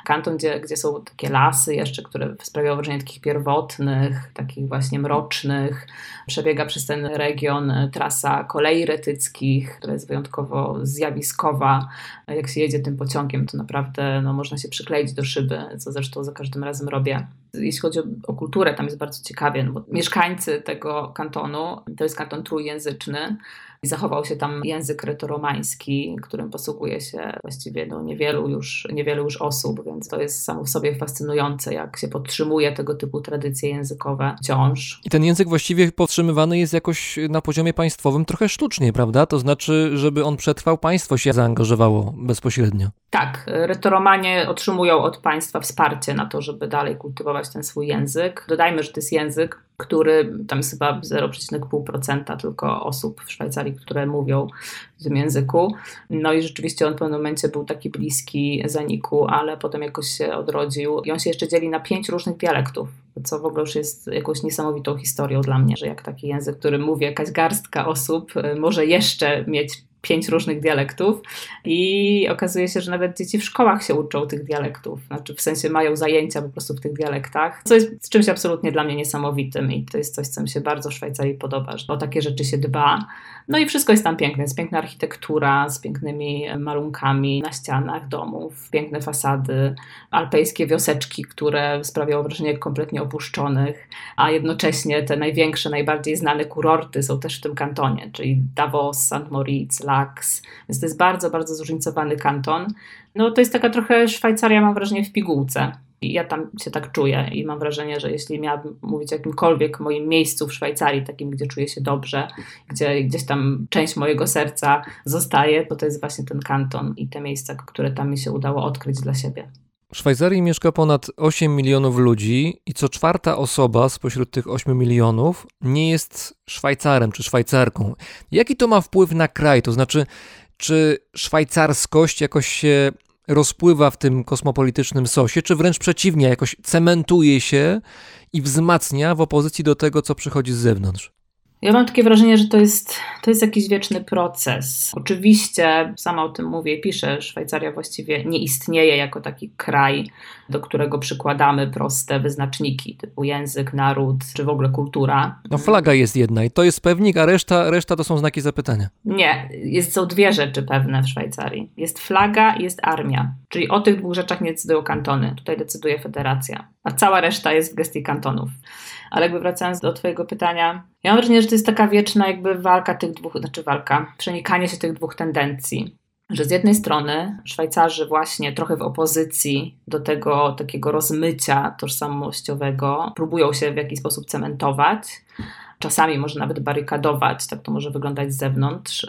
Kanton, gdzie, gdzie są takie lasy jeszcze, które sprawiają wrażenie takich pierwotnych, takich właśnie mrocznych. Przebiega przez ten region trasa kolei retyckich, która jest wyjątkowo zjawiskowa. Jak się jedzie tym pociągiem, to naprawdę no, można się przykleić do szyby, co zresztą za każdym razem robię. Jeśli chodzi o, o kulturę, tam jest bardzo ciekawie, no bo mieszkańcy tego kantonu, to jest kanton trójjęzyczny, i zachował się tam język retoromański, którym posługuje się właściwie no, niewielu, już, niewielu już osób, więc to jest samo w sobie fascynujące, jak się podtrzymuje tego typu tradycje językowe wciąż. I ten język właściwie podtrzymywany jest jakoś na poziomie państwowym trochę sztucznie, prawda? To znaczy, żeby on przetrwał, państwo się zaangażowało bezpośrednio. Tak, retoromanie otrzymują od państwa wsparcie na to, żeby dalej kultywować ten swój język. Dodajmy, że to jest język, który tam jest chyba 0,5% tylko osób w Szwajcarii, które mówią w tym języku. No i rzeczywiście on w pewnym momencie był taki bliski zaniku, ale potem jakoś się odrodził i on się jeszcze dzieli na pięć różnych dialektów, co w ogóle już jest jakąś niesamowitą historią dla mnie, że jak taki język, który mówi jakaś garstka osób, może jeszcze mieć pięć różnych dialektów i okazuje się, że nawet dzieci w szkołach się uczą tych dialektów, znaczy w sensie mają zajęcia po prostu w tych dialektach, co jest czymś absolutnie dla mnie niesamowitym i to jest coś, co mi się bardzo w Szwajcarii podoba, że o takie rzeczy się dba. No i wszystko jest tam piękne, jest piękna architektura z pięknymi malunkami na ścianach domów, piękne fasady, alpejskie wioseczki, które sprawiają wrażenie kompletnie opuszczonych, a jednocześnie te największe, najbardziej znane kurorty są też w tym kantonie, czyli Davos, St. Moritz, Laks, więc to jest bardzo, bardzo zróżnicowany kanton. No to jest taka trochę Szwajcaria, mam wrażenie, w pigułce. I ja tam się tak czuję i mam wrażenie, że jeśli miałabym mówić o jakimkolwiek moim miejscu w Szwajcarii, takim, gdzie czuję się dobrze, gdzie gdzieś tam część mojego serca zostaje, to to jest właśnie ten kanton i te miejsca, które tam mi się udało odkryć dla siebie. W Szwajcarii mieszka ponad 8 milionów ludzi i co czwarta osoba spośród tych 8 milionów nie jest Szwajcarem czy Szwajcarką. Jaki to ma wpływ na kraj? To znaczy, czy szwajcarskość jakoś się rozpływa w tym kosmopolitycznym sosie, czy wręcz przeciwnie, jakoś cementuje się i wzmacnia w opozycji do tego, co przychodzi z zewnątrz? Ja mam takie wrażenie, że to jest, to jest jakiś wieczny proces. Oczywiście, sama o tym mówię i piszę, Szwajcaria właściwie nie istnieje jako taki kraj, do którego przykładamy proste wyznaczniki, typu język, naród, czy w ogóle kultura. No flaga jest jedna i to jest pewnik, a reszta, reszta to są znaki zapytania. Nie, jest, są dwie rzeczy pewne w Szwajcarii. Jest flaga i jest armia. Czyli o tych dwóch rzeczach nie decydują kantony. Tutaj decyduje federacja. A cała reszta jest w gestii kantonów. Ale jakby wracając do Twojego pytania, ja mam wrażenie, że to jest taka wieczna jakby walka tych dwóch, znaczy walka, przenikanie się tych dwóch tendencji. Że z jednej strony Szwajcarzy właśnie trochę w opozycji do tego takiego rozmycia tożsamościowego próbują się w jakiś sposób cementować, czasami może nawet barykadować, tak to może wyglądać z zewnątrz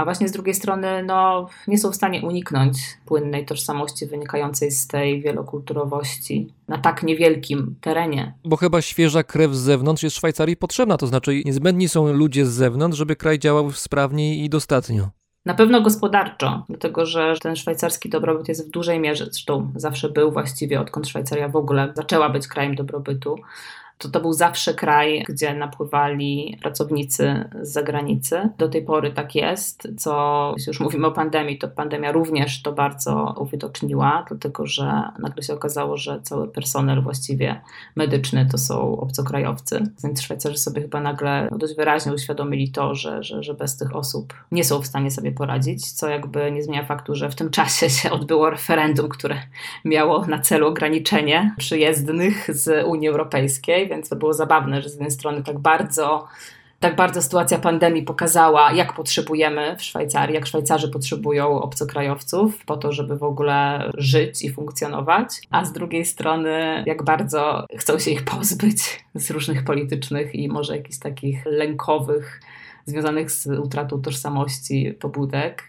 a właśnie z drugiej strony no, nie są w stanie uniknąć płynnej tożsamości wynikającej z tej wielokulturowości na tak niewielkim terenie. Bo chyba świeża krew z zewnątrz jest Szwajcarii potrzebna, to znaczy niezbędni są ludzie z zewnątrz, żeby kraj działał sprawniej i dostatnio. Na pewno gospodarczo, dlatego że ten szwajcarski dobrobyt jest w dużej mierze, zresztą zawsze był właściwie, odkąd Szwajcaria w ogóle zaczęła być krajem dobrobytu, to to był zawsze kraj, gdzie napływali pracownicy z zagranicy. Do tej pory tak jest, co jeśli już mówimy o pandemii, to pandemia również to bardzo uwidoczniła, dlatego że nagle się okazało, że cały personel właściwie medyczny to są obcokrajowcy. Więc Szwajcarzy sobie chyba nagle dość wyraźnie uświadomili to, że, że, że bez tych osób nie są w stanie sobie poradzić, co jakby nie zmienia faktu, że w tym czasie się odbyło referendum, które miało na celu ograniczenie przyjezdnych z Unii Europejskiej więc to było zabawne, że z jednej strony tak bardzo tak bardzo sytuacja pandemii pokazała, jak potrzebujemy w Szwajcarii, jak Szwajcarzy potrzebują obcokrajowców po to, żeby w ogóle żyć i funkcjonować, a z drugiej strony, jak bardzo chcą się ich pozbyć z różnych politycznych i może jakichś takich lękowych, związanych z utratą tożsamości pobudek.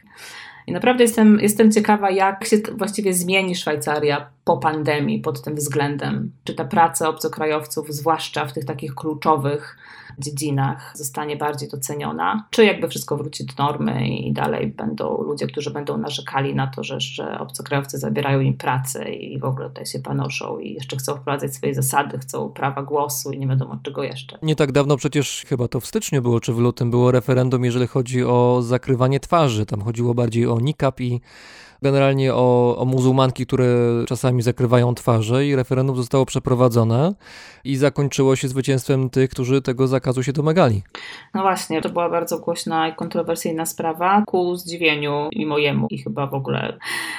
I naprawdę jestem, jestem ciekawa, jak się właściwie zmieni Szwajcaria po pandemii pod tym względem. Czy ta praca obcokrajowców, zwłaszcza w tych takich kluczowych dziedzinach zostanie bardziej doceniona, czy jakby wszystko wróci do normy i dalej będą ludzie, którzy będą narzekali na to, że, że obcokrajowcy zabierają im pracę i w ogóle tutaj się panoszą i jeszcze chcą wprowadzać swoje zasady, chcą prawa głosu i nie wiadomo czego jeszcze. Nie tak dawno przecież chyba to w styczniu było, czy w lutym było referendum, jeżeli chodzi o zakrywanie twarzy. Tam chodziło bardziej o nikap i generalnie o, o muzułmanki, które czasami zakrywają twarze i referendum zostało przeprowadzone i zakończyło się zwycięstwem tych, którzy tego zakazu się domagali. No właśnie, to była bardzo głośna i kontrowersyjna sprawa ku zdziwieniu i mojemu i chyba w ogóle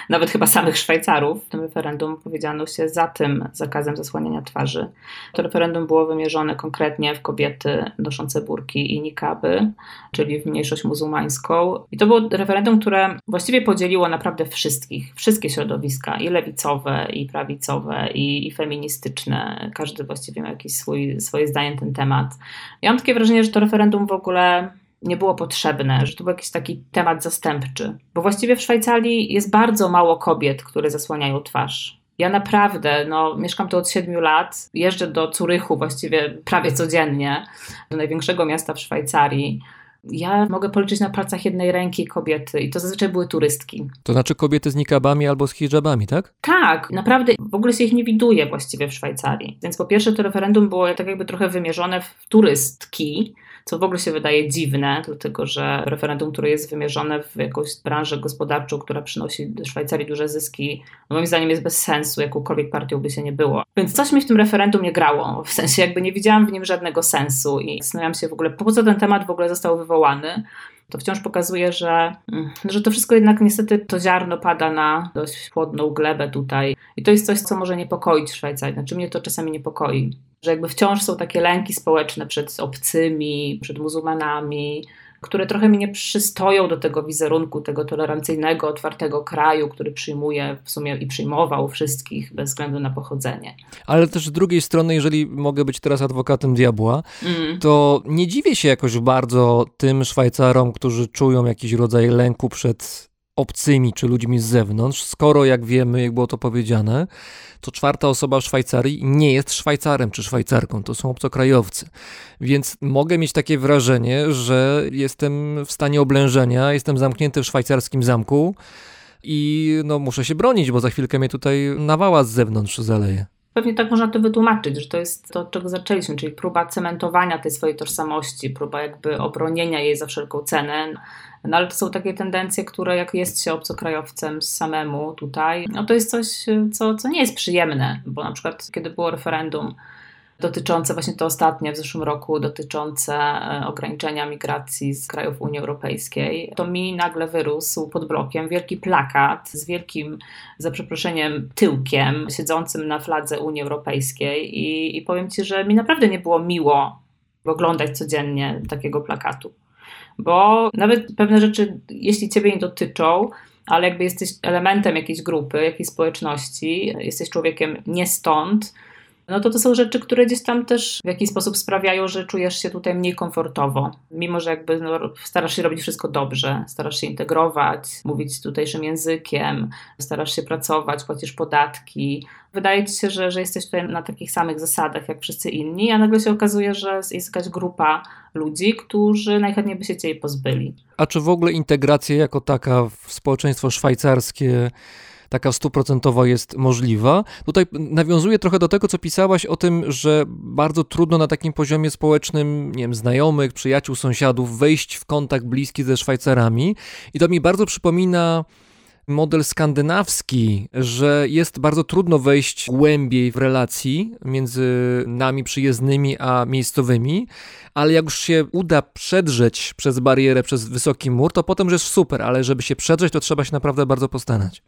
nawet chyba samych Szwajcarów. W tym referendum powiedziano się za tym zakazem zasłaniania twarzy. To referendum było wymierzone konkretnie w kobiety noszące burki i nikaby, czyli w mniejszość muzułmańską. I to było referendum, które właściwie podzieliło naprawdę wszystkich, wszystkie środowiska, i lewicowe, i prawicowe, i, i feministyczne. Każdy właściwie ma jakieś swój, swoje zdanie na ten temat. Ja mam takie wrażenie, że to referendum w ogóle nie było potrzebne, że to był jakiś taki temat zastępczy. Bo właściwie w Szwajcarii jest bardzo mało kobiet, które zasłaniają twarz. Ja naprawdę, no, mieszkam tu od siedmiu lat, jeżdżę do Curychu właściwie prawie codziennie, do największego miasta w Szwajcarii. Ja mogę policzyć na palcach jednej ręki kobiety i to zazwyczaj były turystki. To znaczy kobiety z nikabami albo z hijabami, tak? Tak, naprawdę w ogóle się ich nie widuje właściwie w Szwajcarii. Więc po pierwsze to referendum było tak jakby trochę wymierzone w turystki, co w ogóle się wydaje dziwne, dlatego że referendum, które jest wymierzone w jakąś branżę gospodarczą, która przynosi Szwajcarii duże zyski, no moim zdaniem jest bez sensu, jakąkolwiek partią by się nie było. Więc coś mi w tym referendum nie grało, w sensie jakby nie widziałam w nim żadnego sensu i zastanawiam się w ogóle, po co ten temat w ogóle został wywołany to wciąż pokazuje, że, mm, że to wszystko jednak niestety to ziarno pada na dość chłodną glebę tutaj. I to jest coś, co może niepokoić Szwajcarię. Znaczy mnie to czasami niepokoi że jakby wciąż są takie lęki społeczne przed obcymi, przed muzułmanami, które trochę mi nie przystoją do tego wizerunku, tego tolerancyjnego, otwartego kraju, który przyjmuje w sumie i przyjmował wszystkich bez względu na pochodzenie. Ale też z drugiej strony, jeżeli mogę być teraz adwokatem diabła, mm. to nie dziwię się jakoś bardzo tym Szwajcarom, którzy czują jakiś rodzaj lęku przed obcymi czy ludźmi z zewnątrz, skoro jak wiemy, jak było to powiedziane, to czwarta osoba w Szwajcarii nie jest Szwajcarem czy Szwajcarką, to są obcokrajowcy. Więc mogę mieć takie wrażenie, że jestem w stanie oblężenia, jestem zamknięty w szwajcarskim zamku i no, muszę się bronić, bo za chwilkę mnie tutaj nawała z zewnątrz zaleje. Pewnie tak można to wytłumaczyć, że to jest to, od czego zaczęliśmy, czyli próba cementowania tej swojej tożsamości, próba jakby obronienia jej za wszelką cenę. No ale to są takie tendencje, które jak jest się obcokrajowcem samemu tutaj, no to jest coś, co, co nie jest przyjemne, bo na przykład kiedy było referendum dotyczące właśnie to ostatnie w zeszłym roku, dotyczące e, ograniczenia migracji z krajów Unii Europejskiej, to mi nagle wyrósł pod blokiem wielki plakat z wielkim, za przeproszeniem, tyłkiem siedzącym na fladze Unii Europejskiej i, i powiem Ci, że mi naprawdę nie było miło oglądać codziennie takiego plakatu. Bo nawet pewne rzeczy, jeśli Ciebie nie dotyczą, ale jakby jesteś elementem jakiejś grupy, jakiejś społeczności, jesteś człowiekiem nie stąd, no to to są rzeczy, które gdzieś tam też w jakiś sposób sprawiają, że czujesz się tutaj mniej komfortowo. Mimo, że jakby no, starasz się robić wszystko dobrze, starasz się integrować, mówić tutejszym językiem, starasz się pracować, płacisz podatki. Wydaje ci się, że, że jesteś tutaj na takich samych zasadach jak wszyscy inni, a nagle się okazuje, że jest jakaś grupa ludzi, którzy najchętniej by się ciebie pozbyli. A czy w ogóle integracja jako taka w społeczeństwo szwajcarskie taka stuprocentowa jest możliwa. Tutaj nawiązuję trochę do tego, co pisałaś o tym, że bardzo trudno na takim poziomie społecznym, nie wiem, znajomych, przyjaciół, sąsiadów wejść w kontakt bliski ze Szwajcarami. I to mi bardzo przypomina model skandynawski, że jest bardzo trudno wejść głębiej w relacji między nami przyjezdnymi a miejscowymi, ale jak już się uda przedrzeć przez barierę, przez wysoki mur, to potem już jest super, ale żeby się przedrzeć, to trzeba się naprawdę bardzo postarać.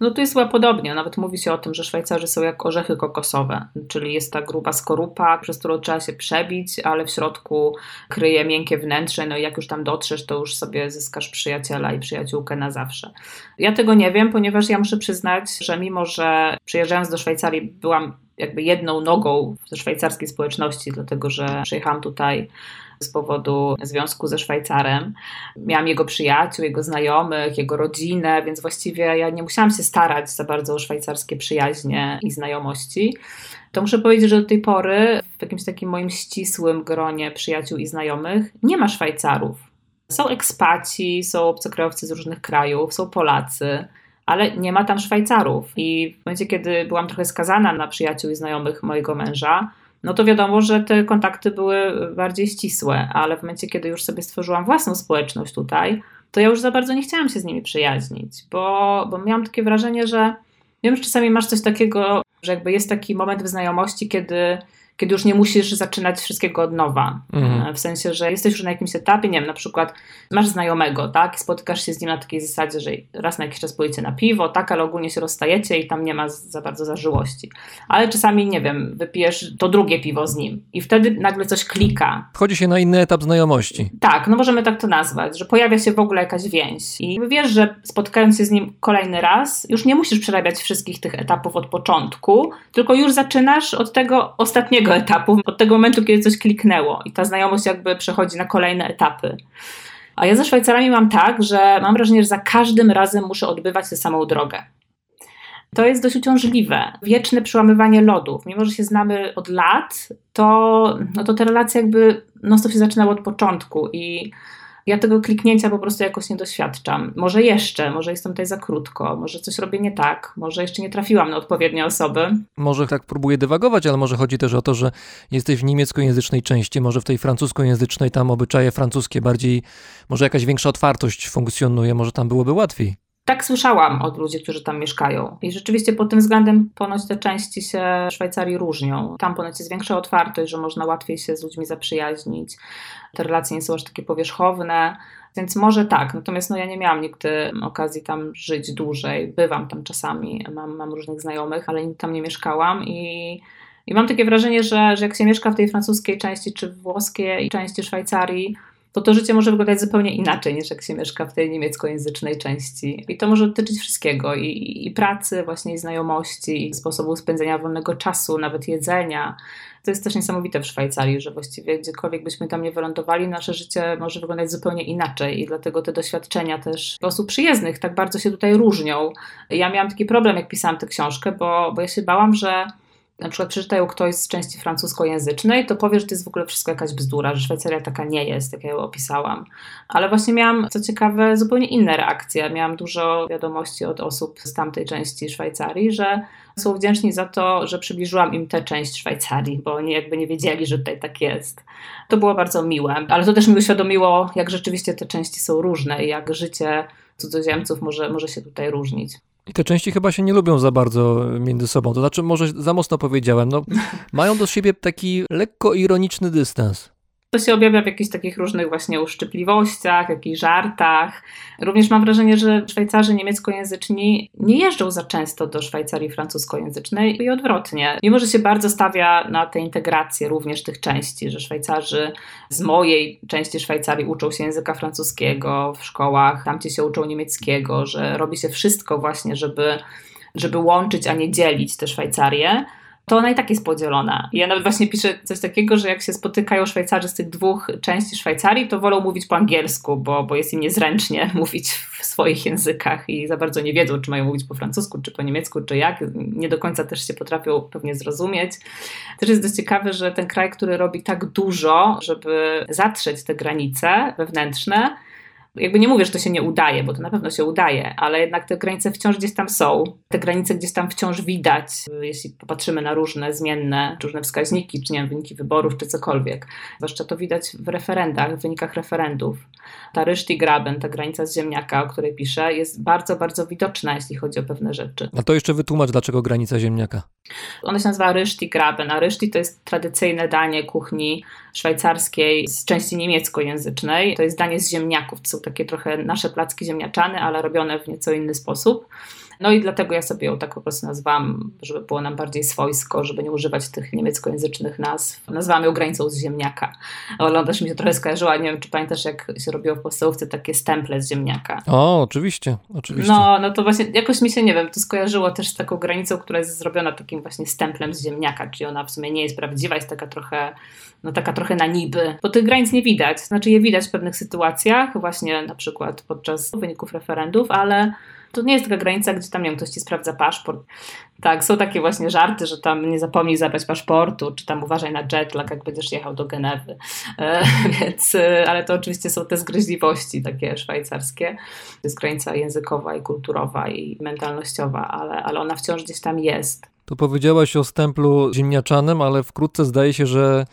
No to jest chyba podobnie. Nawet mówi się o tym, że Szwajcarzy są jak orzechy kokosowe, czyli jest ta gruba skorupa, przez którą trzeba się przebić, ale w środku kryje miękkie wnętrze. No i jak już tam dotrzesz, to już sobie zyskasz przyjaciela i przyjaciółkę na zawsze. Ja tego nie wiem, ponieważ ja muszę przyznać, że mimo, że przyjeżdżając do Szwajcarii byłam jakby jedną nogą w szwajcarskiej społeczności, dlatego że przyjechałam tutaj z powodu związku ze Szwajcarem. Miałam jego przyjaciół, jego znajomych, jego rodzinę, więc właściwie ja nie musiałam się starać za bardzo o szwajcarskie przyjaźnie i znajomości. To muszę powiedzieć, że do tej pory w jakimś takim moim ścisłym gronie przyjaciół i znajomych nie ma Szwajcarów. Są ekspaci, są obcokrajowcy z różnych krajów, są Polacy, ale nie ma tam Szwajcarów. I w momencie, kiedy byłam trochę skazana na przyjaciół i znajomych mojego męża, no to wiadomo, że te kontakty były bardziej ścisłe, ale w momencie, kiedy już sobie stworzyłam własną społeczność tutaj, to ja już za bardzo nie chciałam się z nimi przyjaźnić, bo, bo miałam takie wrażenie, że wiem, że czasami masz coś takiego, że jakby jest taki moment w znajomości, kiedy kiedy już nie musisz zaczynać wszystkiego od nowa. Mhm. W sensie, że jesteś już na jakimś etapie, nie wiem, na przykład masz znajomego, tak, spotykasz się z nim na takiej zasadzie, że raz na jakiś czas pójdziecie na piwo, tak, ale ogólnie się rozstajecie i tam nie ma za bardzo zażyłości. Ale czasami, nie wiem, wypijesz to drugie piwo z nim i wtedy nagle coś klika. Wchodzi się na inny etap znajomości. Tak, no możemy tak to nazwać, że pojawia się w ogóle jakaś więź i wiesz, że spotykając się z nim kolejny raz, już nie musisz przerabiać wszystkich tych etapów od początku, tylko już zaczynasz od tego ostatniego etapu, od tego momentu, kiedy coś kliknęło i ta znajomość jakby przechodzi na kolejne etapy. A ja ze Szwajcarami mam tak, że mam wrażenie, że za każdym razem muszę odbywać tę samą drogę. To jest dość uciążliwe. Wieczne przełamywanie lodów. Mimo, że się znamy od lat, to, no to te relacje jakby no to się zaczynały od początku i ja tego kliknięcia po prostu jakoś nie doświadczam. Może jeszcze, może jestem tutaj za krótko, może coś robię nie tak, może jeszcze nie trafiłam na odpowiednie osoby. Może tak próbuję dywagować, ale może chodzi też o to, że jesteś w niemieckojęzycznej części, może w tej francuskojęzycznej tam obyczaje francuskie bardziej, może jakaś większa otwartość funkcjonuje, może tam byłoby łatwiej. Tak słyszałam od ludzi, którzy tam mieszkają. I rzeczywiście pod tym względem ponoć te części się Szwajcarii różnią. Tam ponoć jest większa otwartość, że można łatwiej się z ludźmi zaprzyjaźnić. Te relacje nie są aż takie powierzchowne. Więc może tak, natomiast no ja nie miałam nigdy okazji tam żyć dłużej. Bywam tam czasami, mam, mam różnych znajomych, ale tam nie mieszkałam i, i mam takie wrażenie, że, że jak się mieszka w tej francuskiej części czy włoskiej części Szwajcarii, to to życie może wyglądać zupełnie inaczej niż jak się mieszka w tej niemieckojęzycznej części. I to może dotyczyć wszystkiego i, i pracy, właśnie i znajomości, i sposobu spędzenia wolnego czasu, nawet jedzenia. To jest też niesamowite w Szwajcarii, że właściwie gdziekolwiek byśmy tam nie wylądowali, nasze życie może wyglądać zupełnie inaczej i dlatego te doświadczenia też osób przyjezdnych tak bardzo się tutaj różnią. Ja miałam taki problem, jak pisałam tę książkę, bo, bo ja się bałam, że na przykład przeczytają ktoś z części francuskojęzycznej, to powie, że to jest w ogóle wszystko jakaś bzdura, że Szwajcaria taka nie jest, jak ja ją opisałam. Ale właśnie miałam, co ciekawe, zupełnie inne reakcje. Miałam dużo wiadomości od osób z tamtej części Szwajcarii, że są wdzięczni za to, że przybliżyłam im tę część Szwajcarii, bo oni jakby nie wiedzieli, że tutaj tak jest. To było bardzo miłe, ale to też mi uświadomiło, jak rzeczywiście te części są różne i jak życie cudzoziemców może, może się tutaj różnić. I te części chyba się nie lubią za bardzo między sobą. To znaczy, może za mocno powiedziałem, no, mają do siebie taki lekko ironiczny dystans. To się objawia w jakichś takich różnych właśnie uszczypliwościach, jakichś żartach. Również mam wrażenie, że Szwajcarzy niemieckojęzyczni nie jeżdżą za często do Szwajcarii francuskojęzycznej i odwrotnie. Mimo, że się bardzo stawia na tę integrację również tych części, że Szwajcarzy z mojej części Szwajcarii uczą się języka francuskiego w szkołach, tamci się uczą niemieckiego, że robi się wszystko właśnie, żeby żeby łączyć, a nie dzielić te Szwajcarię to ona i tak jest podzielona. Ja nawet właśnie piszę coś takiego, że jak się spotykają Szwajcarzy z tych dwóch części Szwajcarii, to wolą mówić po angielsku, bo, bo jest im niezręcznie mówić w swoich językach i za bardzo nie wiedzą, czy mają mówić po francusku, czy po niemiecku, czy jak. Nie do końca też się potrafią pewnie zrozumieć. Też jest dość ciekawe, że ten kraj, który robi tak dużo, żeby zatrzeć te granice wewnętrzne, jakby nie mówię, że to się nie udaje, bo to na pewno się udaje, ale jednak te granice wciąż gdzieś tam są. Te granice gdzieś tam wciąż widać, jeśli popatrzymy na różne zmienne, różne wskaźniki, czy nie wiem, wyniki wyborów, czy cokolwiek. Zwłaszcza to widać w referendach, w wynikach referendów. Ta Graben, ta granica z ziemniaka, o której piszę, jest bardzo, bardzo widoczna, jeśli chodzi o pewne rzeczy. A to jeszcze wytłumacz, dlaczego granica ziemniaka. Ona się nazywa Graben, a Ryszti to jest tradycyjne danie kuchni szwajcarskiej z części niemieckojęzycznej. To jest danie z ziemniaków. To są takie trochę nasze placki ziemniaczane, ale robione w nieco inny sposób. No i dlatego ja sobie ją tak po prostu nazwałam, żeby było nam bardziej swojsko, żeby nie używać tych niemieckojęzycznych nazw. Nazwałam ją granicą z ziemniaka. Ona też mi się trochę skojarzyła, nie wiem, czy pamiętasz, jak się robiło w podstawówce takie stemple z ziemniaka. O, oczywiście, oczywiście. No, no to właśnie jakoś mi się, nie wiem, to skojarzyło też z taką granicą, która jest zrobiona takim właśnie stemplem z ziemniaka, czyli ona w sumie nie jest prawdziwa, jest taka trochę, no taka trochę na niby. Bo tych granic nie widać, znaczy je widać w pewnych sytuacjach, właśnie na przykład podczas wyników referendów, ale to nie jest taka granica, gdzie tam, nie wiem, ktoś ci sprawdza paszport. Tak, są takie właśnie żarty, że tam nie zapomnij zabrać paszportu, czy tam uważaj na jetlag, jak będziesz jechał do Genewy. E, więc, e, ale to oczywiście są te zgryźliwości takie szwajcarskie. To jest granica językowa i kulturowa i mentalnościowa, ale, ale ona wciąż gdzieś tam jest. Tu powiedziałaś o stemplu ziemniaczanym, ale wkrótce zdaje się, że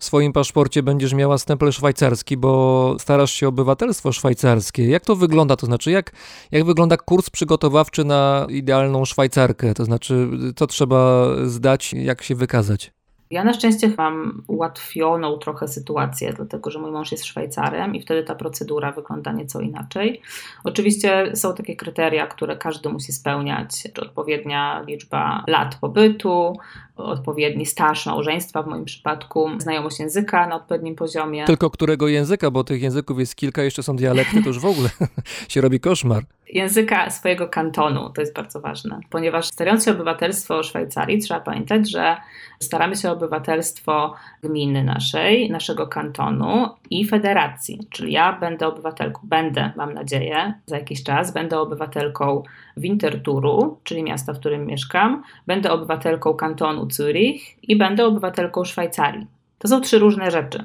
w swoim paszporcie będziesz miała stempel szwajcarski, bo starasz się o obywatelstwo szwajcarskie. Jak to wygląda? To znaczy, jak, jak wygląda kurs przygotowawczy na idealną Szwajcarkę? To znaczy, co trzeba zdać, jak się wykazać? Ja na szczęście mam ułatwioną trochę sytuację, dlatego że mój mąż jest Szwajcarem i wtedy ta procedura wygląda nieco inaczej. Oczywiście są takie kryteria, które każdy musi spełniać, odpowiednia liczba lat pobytu, odpowiedni staż małżeństwa w moim przypadku, znajomość języka na odpowiednim poziomie. Tylko którego języka, bo tych języków jest kilka, jeszcze są dialekty, to już w ogóle się robi koszmar. Języka swojego kantonu, to jest bardzo ważne, ponieważ starając się o obywatelstwo Szwajcarii, trzeba pamiętać, że staramy się o obywatelstwo gminy naszej, naszego kantonu i federacji, czyli ja będę obywatelką, będę, mam nadzieję, za jakiś czas, będę obywatelką Winterthuru, czyli miasta, w którym mieszkam, będę obywatelką kantonu Zurich i będę obywatelką Szwajcarii. To są trzy różne rzeczy.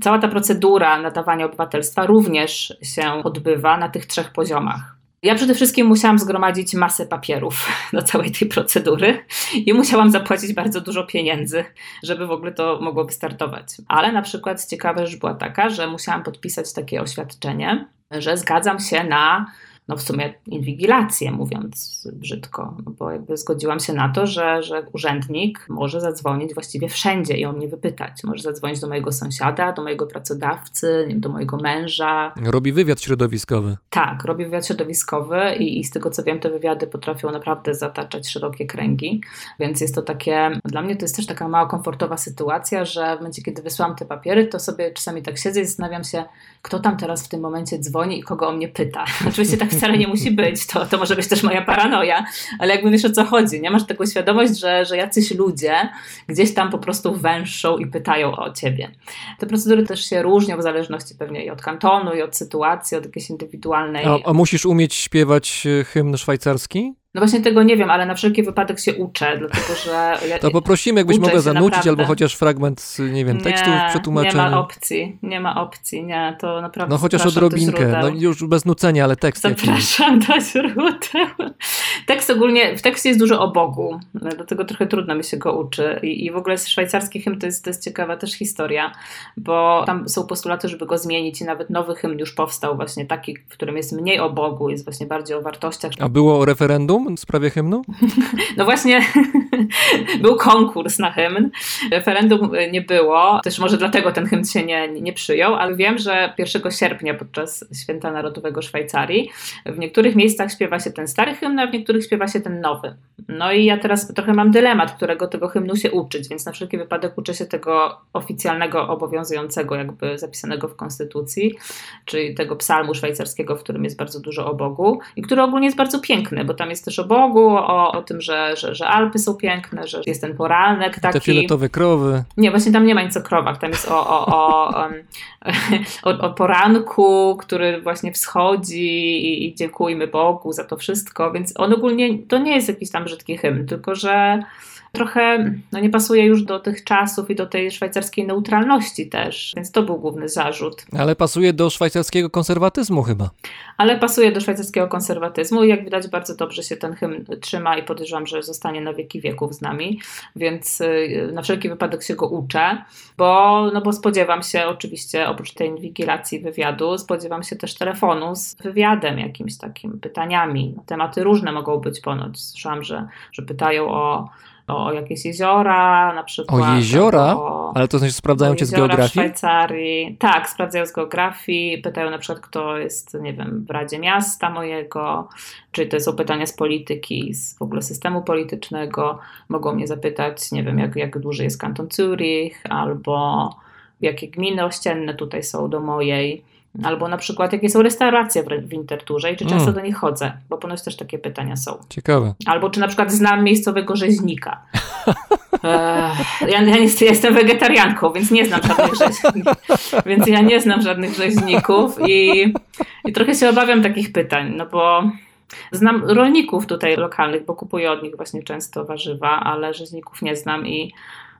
Cała ta procedura nadawania obywatelstwa również się odbywa na tych trzech poziomach. Ja przede wszystkim musiałam zgromadzić masę papierów do całej tej procedury i musiałam zapłacić bardzo dużo pieniędzy, żeby w ogóle to mogło wystartować. Ale na przykład ciekawa rzecz była taka, że musiałam podpisać takie oświadczenie, że zgadzam się na no w sumie inwigilację, mówiąc brzydko, no bo jakby zgodziłam się na to, że, że urzędnik może zadzwonić właściwie wszędzie i o mnie wypytać. Może zadzwonić do mojego sąsiada, do mojego pracodawcy, nie wiem, do mojego męża. Robi wywiad środowiskowy. Tak, robi wywiad środowiskowy i, i z tego co wiem, te wywiady potrafią naprawdę zataczać szerokie kręgi, więc jest to takie, dla mnie to jest też taka mała komfortowa sytuacja, że w momencie, kiedy wysłałam te papiery, to sobie czasami tak siedzę i zastanawiam się, kto tam teraz w tym momencie dzwoni i kogo o mnie pyta. Oczywiście tak wcale nie musi być, to, to może być też moja paranoja, ale jakby wiesz o co chodzi, nie? Masz taką świadomość, że, że jacyś ludzie gdzieś tam po prostu węszą i pytają o ciebie. Te procedury też się różnią w zależności pewnie i od kantonu, i od sytuacji, od jakiejś indywidualnej. A, a musisz umieć śpiewać e, hymn szwajcarski? No właśnie tego nie wiem, ale na wszelki wypadek się uczę, dlatego że. Ja, to poprosimy, jakbyś mogła zanucić, naprawdę. albo chociaż fragment, nie wiem, tekstów przetłumaczenia. Nie ma opcji, nie ma opcji, nie, to naprawdę. No chociaż odrobinkę, no już bez nucenia, ale tekst. Zapraszam do źródeł. Tekst ogólnie, w tekście jest dużo o Bogu, dlatego trochę trudno mi się go uczy. I, i w ogóle szwajcarski hymn to jest, to jest ciekawa też historia, bo tam są postulaty, żeby go zmienić i nawet nowy hymn już powstał, właśnie taki, w którym jest mniej o Bogu, jest właśnie bardziej o wartościach. A było o referendum? W sprawie hymnu? No właśnie, był konkurs na hymn. Referendum nie było. Też może dlatego ten hymn się nie, nie przyjął, ale wiem, że 1 sierpnia podczas Święta Narodowego Szwajcarii w niektórych miejscach śpiewa się ten stary hymn, a w niektórych śpiewa się ten nowy. No i ja teraz trochę mam dylemat, którego tego hymnu się uczyć, więc na wszelki wypadek uczę się tego oficjalnego, obowiązującego, jakby zapisanego w konstytucji, czyli tego psalmu szwajcarskiego, w którym jest bardzo dużo o Bogu i który ogólnie jest bardzo piękny, bo tam jest też o Bogu, o, o tym, że, że, że Alpy są piękne, że jest ten poranek taki. Te fioletowe krowy. Nie, właśnie tam nie ma nic o krowach, tam jest o, o, o, o, o poranku, który właśnie wschodzi i, i dziękujmy Bogu za to wszystko, więc on ogólnie, to nie jest jakiś tam brzydki hymn, tylko że trochę no, nie pasuje już do tych czasów i do tej szwajcarskiej neutralności też, więc to był główny zarzut. Ale pasuje do szwajcarskiego konserwatyzmu chyba. Ale pasuje do szwajcarskiego konserwatyzmu i jak widać bardzo dobrze się ten hymn trzyma i podejrzewam, że zostanie na wieki wieków z nami, więc y, na wszelki wypadek się go uczę, bo, no bo spodziewam się oczywiście oprócz tej inwigilacji wywiadu, spodziewam się też telefonu z wywiadem jakimś takim, pytaniami. Tematy różne mogą być ponoć. Słyszałam, że, że pytają o o jakieś jeziora na przykład. O jeziora? O, Ale to znaczy sprawdzają cię z geografii? w Szwajcarii. Tak, sprawdzają z geografii. Pytają na przykład, kto jest, nie wiem, w Radzie Miasta mojego, czy to są pytania z polityki, z w ogóle systemu politycznego. Mogą mnie zapytać, nie wiem, jak, jak duży jest kanton Zurich, albo jakie gminy ościenne tutaj są do mojej Albo na przykład, jakie są restauracje w Winterturze i czy często mm. do nich chodzę, bo ponoć też takie pytania są. Ciekawe. Albo czy na przykład znam miejscowego rzeźnika. ja, ja, jestem wegetarianką, więc nie znam żadnych rzeźników. Więc ja nie znam żadnych rzeźników i, i trochę się obawiam takich pytań, no bo znam rolników tutaj lokalnych, bo kupuję od nich właśnie często warzywa, ale rzeźników nie znam i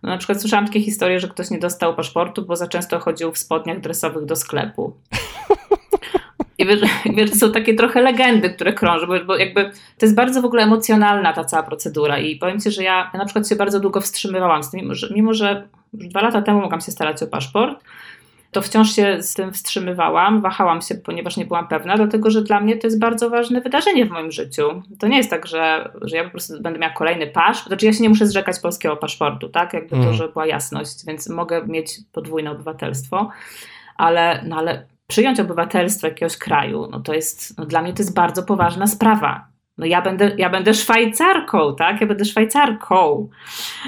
no, na przykład słyszałam takie historie, że ktoś nie dostał paszportu, bo za często chodził w spodniach dresowych do sklepu. I wiesz, wiesz, są takie trochę legendy, które krążą, bo, bo, jakby to jest bardzo w ogóle emocjonalna ta cała procedura i powiem Ci, że ja, ja na przykład się bardzo długo wstrzymywałam z tym, mimo że, mimo że już dwa lata temu mogłam się starać o paszport, to wciąż się z tym wstrzymywałam, wahałam się, ponieważ nie byłam pewna, dlatego że dla mnie to jest bardzo ważne wydarzenie w moim życiu. To nie jest tak, że, że ja po prostu będę miała kolejny paszport, znaczy ja się nie muszę zrzekać polskiego paszportu, tak, jakby mm. to, żeby była jasność, więc mogę mieć podwójne obywatelstwo, ale, no ale przyjąć obywatelstwo jakiegoś kraju, no to jest, no dla mnie to jest bardzo poważna sprawa no ja będę, ja będę Szwajcarką, tak? Ja będę Szwajcarką.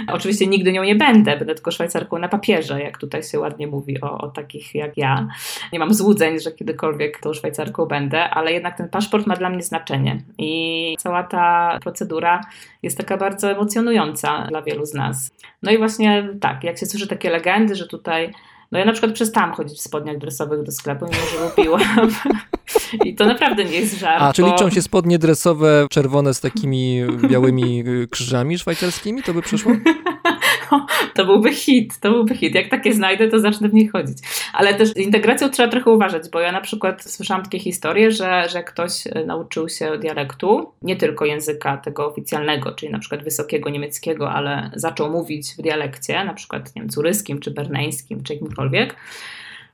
Oczywiście nigdy nią nie będę, będę tylko Szwajcarką na papierze, jak tutaj się ładnie mówi o, o takich jak ja. Nie mam złudzeń, że kiedykolwiek tą Szwajcarką będę, ale jednak ten paszport ma dla mnie znaczenie i cała ta procedura jest taka bardzo emocjonująca dla wielu z nas. No i właśnie tak, jak się słyszy takie legendy, że tutaj no ja na przykład przestałam chodzić w spodniach dresowych do sklepu, mimo że lubiłam. I to naprawdę nie jest żart. A, czy bo... liczą się spodnie dresowe czerwone z takimi białymi krzyżami szwajcarskimi? To by przyszło? to byłby hit, to byłby hit. Jak takie znajdę, to zacznę w nich chodzić. Ale też integracją trzeba trochę uważać, bo ja na przykład słyszałam takie historie, że, że ktoś e, nauczył się dialektu, nie tylko języka tego oficjalnego, czyli na przykład wysokiego niemieckiego, ale zaczął mówić w dialekcie, na przykład nie wiem, curyskim, czy berneńskim, czy jakimkolwiek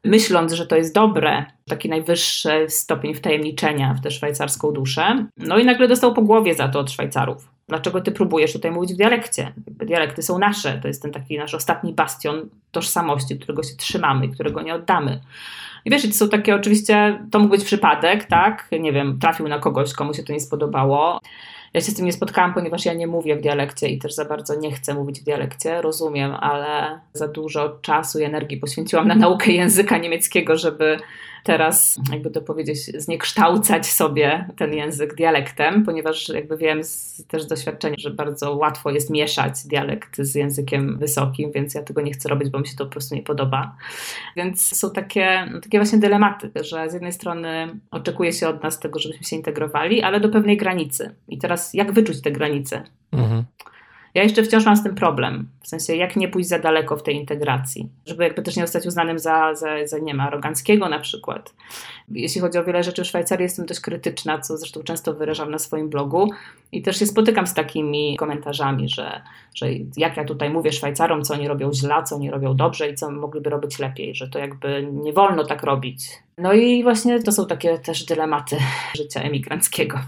myśląc, że to jest dobre, taki najwyższy stopień wtajemniczenia w tę szwajcarską duszę. No i nagle dostał po głowie za to od Szwajcarów. Dlaczego ty próbujesz tutaj mówić w dialekcie? Dialekty są nasze, to jest ten taki nasz ostatni bastion tożsamości, którego się trzymamy, którego nie oddamy. I wiesz, to są takie oczywiście, to mógł być przypadek, tak? Nie wiem, trafił na kogoś, komu się to nie spodobało. Ja się z tym nie spotkałam, ponieważ ja nie mówię w dialekcie i też za bardzo nie chcę mówić w dialekcie, rozumiem, ale za dużo czasu i energii poświęciłam na naukę języka niemieckiego, żeby teraz, jakby to powiedzieć, zniekształcać sobie ten język dialektem, ponieważ jakby wiem z też doświadczenia, że bardzo łatwo jest mieszać dialekt z językiem wysokim, więc ja tego nie chcę robić, bo mi się to po prostu nie podoba. Więc są takie, takie właśnie dylematy, że z jednej strony oczekuje się od nas tego, żebyśmy się integrowali, ale do pewnej granicy. I teraz jak wyczuć te granice? Mhm. Ja jeszcze wciąż mam z tym problem. W sensie, jak nie pójść za daleko w tej integracji, żeby jakby też nie zostać uznanym za, za, za nie aroganckiego na przykład. Jeśli chodzi o wiele rzeczy w Szwajcarii, jestem dość krytyczna, co zresztą często wyrażam na swoim blogu i też się spotykam z takimi komentarzami, że, że jak ja tutaj mówię Szwajcarom, co oni robią źle, co oni robią dobrze i co mogliby robić lepiej, że to jakby nie wolno tak robić. No i właśnie to są takie też dylematy życia emigranckiego.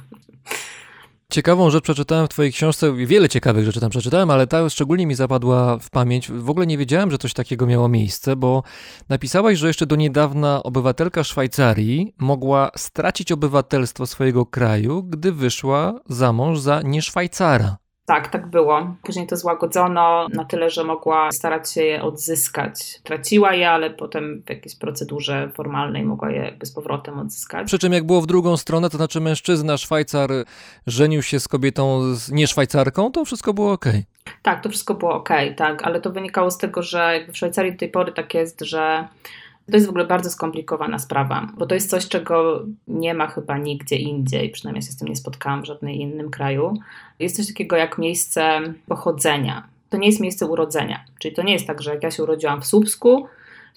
Ciekawą rzecz przeczytałem w Twojej książce, wiele ciekawych rzeczy tam przeczytałem, ale ta szczególnie mi zapadła w pamięć. W ogóle nie wiedziałem, że coś takiego miało miejsce, bo napisałaś, że jeszcze do niedawna obywatelka Szwajcarii mogła stracić obywatelstwo swojego kraju, gdy wyszła za mąż za nieszwajcara. Tak, tak było. Później to złagodzono na tyle, że mogła starać się je odzyskać. Traciła je, ale potem w jakiejś procedurze formalnej mogła je z powrotem odzyskać. Przy czym jak było w drugą stronę, to znaczy mężczyzna Szwajcar żenił się z kobietą z nie Szwajcarką, to wszystko było ok. Tak, to wszystko było ok, tak, ale to wynikało z tego, że w Szwajcarii do tej pory tak jest, że to jest w ogóle bardzo skomplikowana sprawa, bo to jest coś, czego nie ma chyba nigdzie indziej, przynajmniej się z tym nie spotkałam w żadnym innym kraju. Jest coś takiego jak miejsce pochodzenia. To nie jest miejsce urodzenia, czyli to nie jest tak, że jak ja się urodziłam w Słupsku,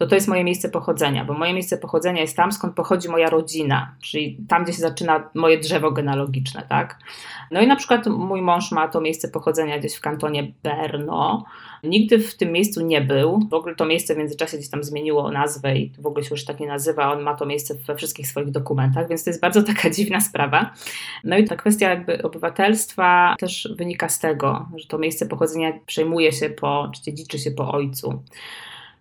to to jest moje miejsce pochodzenia, bo moje miejsce pochodzenia jest tam, skąd pochodzi moja rodzina, czyli tam, gdzie się zaczyna moje drzewo genealogiczne, tak? No i na przykład mój mąż ma to miejsce pochodzenia gdzieś w kantonie Berno. Nigdy w tym miejscu nie był. W ogóle to miejsce w międzyczasie gdzieś tam zmieniło nazwę i w ogóle się już tak nie nazywa. On ma to miejsce we wszystkich swoich dokumentach, więc to jest bardzo taka dziwna sprawa. No i ta kwestia jakby obywatelstwa też wynika z tego, że to miejsce pochodzenia przejmuje się po, czy dziedziczy się po ojcu.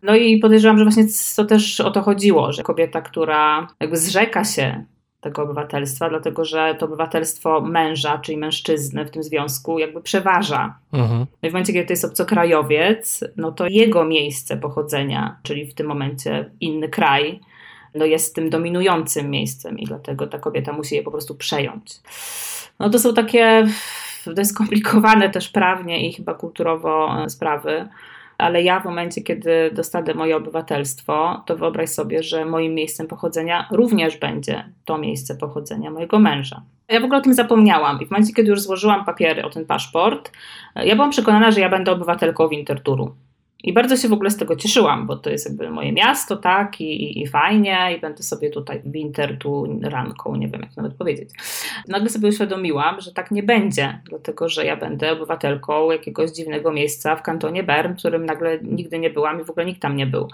No i podejrzewam, że właśnie to też o to chodziło, że kobieta, która jakby zrzeka się tego obywatelstwa, dlatego że to obywatelstwo męża, czyli mężczyzny w tym związku, jakby przeważa. Mhm. No i w momencie, kiedy to jest obcokrajowiec, no to jego miejsce pochodzenia, czyli w tym momencie inny kraj, no jest tym dominującym miejscem i dlatego ta kobieta musi je po prostu przejąć. No to są takie skomplikowane też prawnie i chyba kulturowo sprawy ale ja w momencie, kiedy dostanę moje obywatelstwo, to wyobraź sobie, że moim miejscem pochodzenia również będzie to miejsce pochodzenia mojego męża. Ja w ogóle o tym zapomniałam i w momencie, kiedy już złożyłam papiery o ten paszport, ja byłam przekonana, że ja będę obywatelką Winterturu. I bardzo się w ogóle z tego cieszyłam, bo to jest jakby moje miasto, tak, i, i, i fajnie, i będę sobie tutaj winter tu ranką, nie wiem jak nawet powiedzieć. Nagle sobie uświadomiłam, że tak nie będzie, dlatego że ja będę obywatelką jakiegoś dziwnego miejsca w kantonie Bern, w którym nagle nigdy nie byłam i w ogóle nikt tam nie był.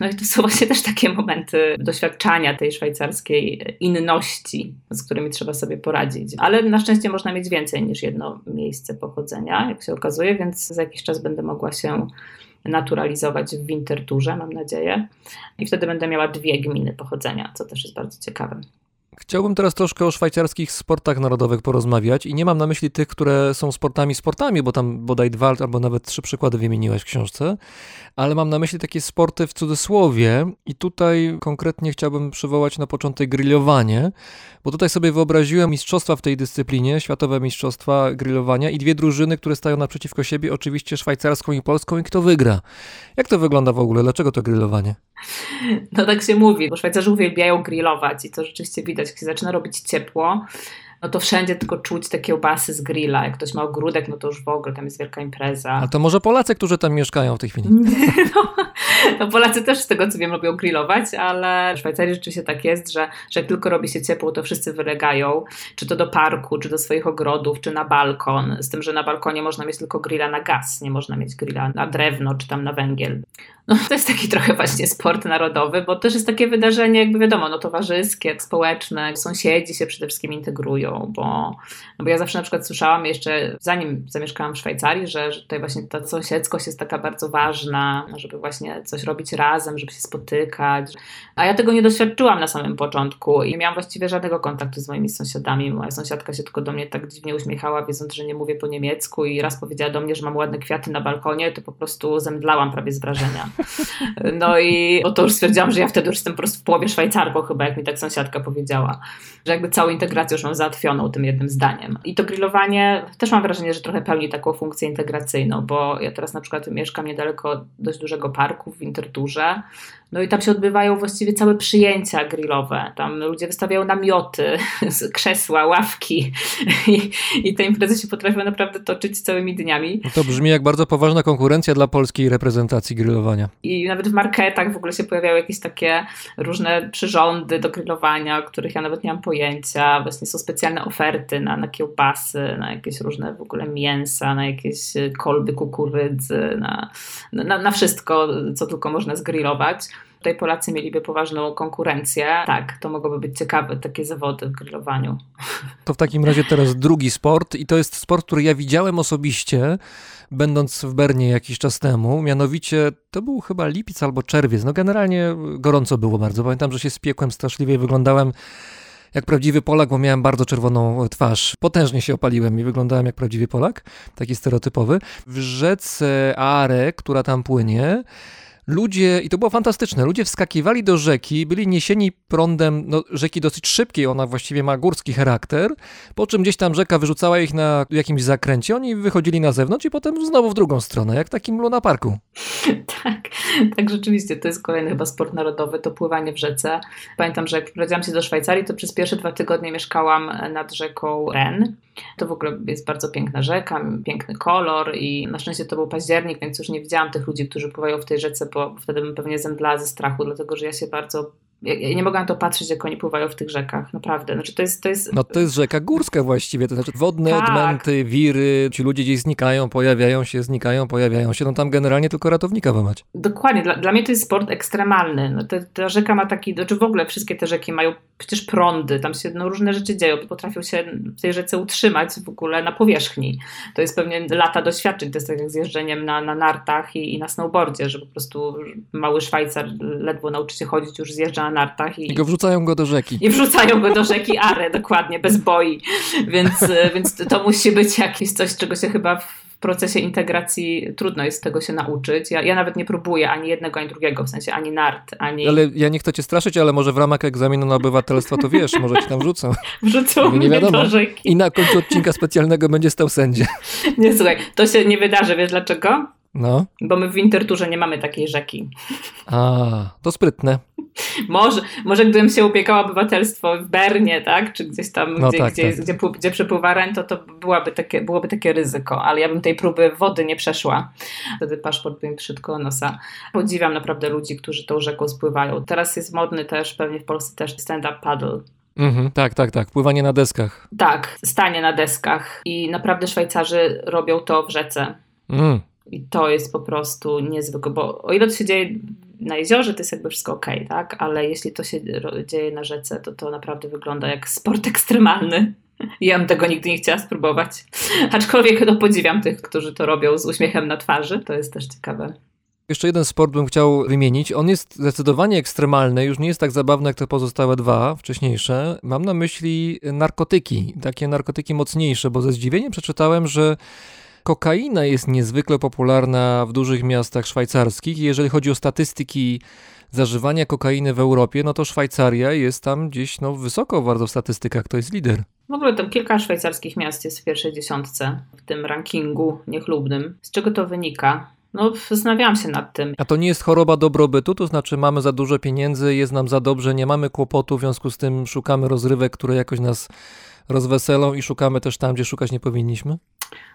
No i to są właśnie też takie momenty doświadczania tej szwajcarskiej inności, z którymi trzeba sobie poradzić. Ale na szczęście można mieć więcej niż jedno miejsce pochodzenia, jak się okazuje, więc za jakiś czas będę mogła się naturalizować w Winterturze, mam nadzieję. I wtedy będę miała dwie gminy pochodzenia, co też jest bardzo ciekawe. Chciałbym teraz troszkę o szwajcarskich sportach narodowych porozmawiać i nie mam na myśli tych, które są sportami sportami, bo tam bodaj dwa albo nawet trzy przykłady wymieniłeś w książce, ale mam na myśli takie sporty w cudzysłowie i tutaj konkretnie chciałbym przywołać na początek grillowanie, bo tutaj sobie wyobraziłem mistrzostwa w tej dyscyplinie, światowe mistrzostwa grillowania i dwie drużyny, które stają naprzeciwko siebie, oczywiście szwajcarską i polską i kto wygra. Jak to wygląda w ogóle? Dlaczego to grillowanie? No tak się mówi, bo Szwajcarzy uwielbiają grillować i to rzeczywiście widać, zaczyna robić ciepło, no to wszędzie tylko czuć te kiełbasy z grilla. Jak ktoś ma ogródek, no to już w ogóle tam jest wielka impreza. A to może Polacy, którzy tam mieszkają w tej chwili? No, no Polacy też z tego co wiem lubią grillować, ale w Szwajcarii rzeczywiście tak jest, że, że jak tylko robi się ciepło, to wszyscy wylegają, czy to do parku, czy do swoich ogrodów, czy na balkon. Z tym, że na balkonie można mieć tylko grilla na gaz, nie można mieć grilla na drewno, czy tam na węgiel. No, to jest taki trochę właśnie sport narodowy, bo też jest takie wydarzenie, jakby wiadomo, no, towarzyskie, społeczne, sąsiedzi się przede wszystkim integrują, bo, no bo ja zawsze na przykład słyszałam jeszcze, zanim zamieszkałam w Szwajcarii, że, tutaj właśnie ta sąsiedzkość jest taka bardzo ważna, żeby właśnie coś robić razem, żeby się spotykać. A ja tego nie doświadczyłam na samym początku i nie miałam właściwie żadnego kontaktu z moimi sąsiadami. Moja sąsiadka się tylko do mnie tak dziwnie uśmiechała, wiedząc, że nie mówię po niemiecku i raz powiedziała do mnie, że mam ładne kwiaty na balkonie, to po prostu zemdlałam prawie z wrażenia. No i to już stwierdziłam, że ja wtedy już jestem po prostu w połowie Szwajcarką chyba, jak mi tak sąsiadka powiedziała, że jakby całą integrację już mam załatwioną tym jednym zdaniem. I to grillowanie też mam wrażenie, że trochę pełni taką funkcję integracyjną, bo ja teraz na przykład mieszkam niedaleko dość dużego parku w Winterturze, no i tam się odbywają właściwie całe przyjęcia grillowe. Tam ludzie wystawiają namioty, krzesła, ławki i, i te imprezy się potrafią naprawdę toczyć całymi dniami. No to brzmi jak bardzo poważna konkurencja dla polskiej reprezentacji grillowania. I nawet w marketach w ogóle się pojawiały jakieś takie różne przyrządy do grillowania, o których ja nawet nie mam pojęcia. Właśnie są specjalne oferty na, na kiełbasy, na jakieś różne w ogóle mięsa, na jakieś kolby kukurydzy, na, na, na wszystko, co tylko można zgrillować. Tutaj Polacy mieliby poważną konkurencję. Tak, to mogłoby być ciekawe, takie zawody w grillowaniu. To w takim razie teraz drugi sport i to jest sport, który ja widziałem osobiście, będąc w Bernie jakiś czas temu. Mianowicie to był chyba lipiec albo czerwiec. No generalnie gorąco było bardzo. Pamiętam, że się spiekłem straszliwie i wyglądałem jak prawdziwy Polak, bo miałem bardzo czerwoną twarz. Potężnie się opaliłem i wyglądałem jak prawdziwy Polak, taki stereotypowy. W rzece Are, która tam płynie, ludzie, i to było fantastyczne, ludzie wskakiwali do rzeki, byli niesieni prądem no, rzeki dosyć szybkiej, ona właściwie ma górski charakter, po czym gdzieś tam rzeka wyrzucała ich na jakimś zakręcie, oni wychodzili na zewnątrz i potem znowu w drugą stronę, jak w takim lunaparku. tak, tak rzeczywiście, to jest kolejny chyba sport narodowy, to pływanie w rzece. Pamiętam, że jak wprowadziłam się do Szwajcarii, to przez pierwsze dwa tygodnie mieszkałam nad rzeką Ren To w ogóle jest bardzo piękna rzeka, piękny kolor i na szczęście to był październik, więc już nie widziałam tych ludzi, którzy pływają w tej rzece, bo wtedy bym pewnie zemdlała ze strachu, dlatego że ja się bardzo ja, nie mogłam to patrzeć, jak oni pływają w tych rzekach, naprawdę. Znaczy, to jest, to jest... No to jest rzeka górska właściwie, to znaczy wodne tak. odmęty, wiry, ci ludzie gdzieś znikają, pojawiają się, znikają, pojawiają się, no tam generalnie tylko ratownika wymać. Dokładnie, dla, dla mnie to jest sport ekstremalny. No, te, ta rzeka ma taki, znaczy w ogóle wszystkie te rzeki mają przecież prądy, tam się no, różne rzeczy dzieją, potrafią się w tej rzece utrzymać w ogóle na powierzchni. To jest pewnie lata doświadczeń, to jest tak jak z jeżdżeniem na, na nartach i, i na snowboardzie, że po prostu mały Szwajcar ledwo nauczy się chodzić, już zjeżdża na nartach. I, I go wrzucają go do rzeki. I wrzucają go do rzeki Are, dokładnie, bez boi. Więc, więc to musi być jakieś coś, czego się chyba w procesie integracji trudno jest tego się nauczyć. Ja, ja nawet nie próbuję ani jednego, ani drugiego, w sensie ani nart, ani... Ale ja nie chcę cię straszyć, ale może w ramach egzaminu na obywatelstwo to wiesz, może ci tam wrzucą. Wrzucą nie wiadomo. I na końcu odcinka specjalnego będzie stał sędzia. Nie, słuchaj, to się nie wydarzy, wiesz dlaczego? No. Bo my w Winterturze nie mamy takiej rzeki. A, to sprytne. Może, może gdybym się upiekała obywatelstwo w Bernie, tak? Czy gdzieś tam, no gdzie, tak, gdzie, tak. Gdzie, gdzie, przepływa Ren, to, to byłaby takie, byłoby takie ryzyko, ale ja bym tej próby wody nie przeszła. Wtedy paszport by mi przyszedł nosa. Podziwiam naprawdę ludzi, którzy tą rzeką spływają. Teraz jest modny też, pewnie w Polsce też stand-up paddle. Mhm, tak, tak, tak. Pływanie na deskach. Tak, stanie na deskach. I naprawdę Szwajcarzy robią to w rzece. Mm. I to jest po prostu niezwykłe, bo o ile to się dzieje na jeziorze, to jest jakby wszystko ok, tak? Ale jeśli to się dzieje na rzece, to to naprawdę wygląda jak sport ekstremalny. Ja bym tego nigdy nie chciała spróbować. Aczkolwiek no, podziwiam tych, którzy to robią z uśmiechem na twarzy. To jest też ciekawe. Jeszcze jeden sport bym chciał wymienić. On jest zdecydowanie ekstremalny, już nie jest tak zabawny jak te pozostałe dwa wcześniejsze. Mam na myśli narkotyki, takie narkotyki mocniejsze, bo ze zdziwieniem przeczytałem, że kokaina jest niezwykle popularna w dużych miastach szwajcarskich. Jeżeli chodzi o statystyki zażywania kokainy w Europie, no to Szwajcaria jest tam gdzieś no, wysoko bardzo w statystykach, to jest lider. W ogóle tam kilka szwajcarskich miast jest w pierwszej dziesiątce w tym rankingu niechlubnym. Z czego to wynika? No, zastanawiałam się nad tym. A to nie jest choroba dobrobytu? To znaczy, mamy za dużo pieniędzy, jest nam za dobrze, nie mamy kłopotu, w związku z tym szukamy rozrywek, które jakoś nas rozweselą i szukamy też tam, gdzie szukać nie powinniśmy?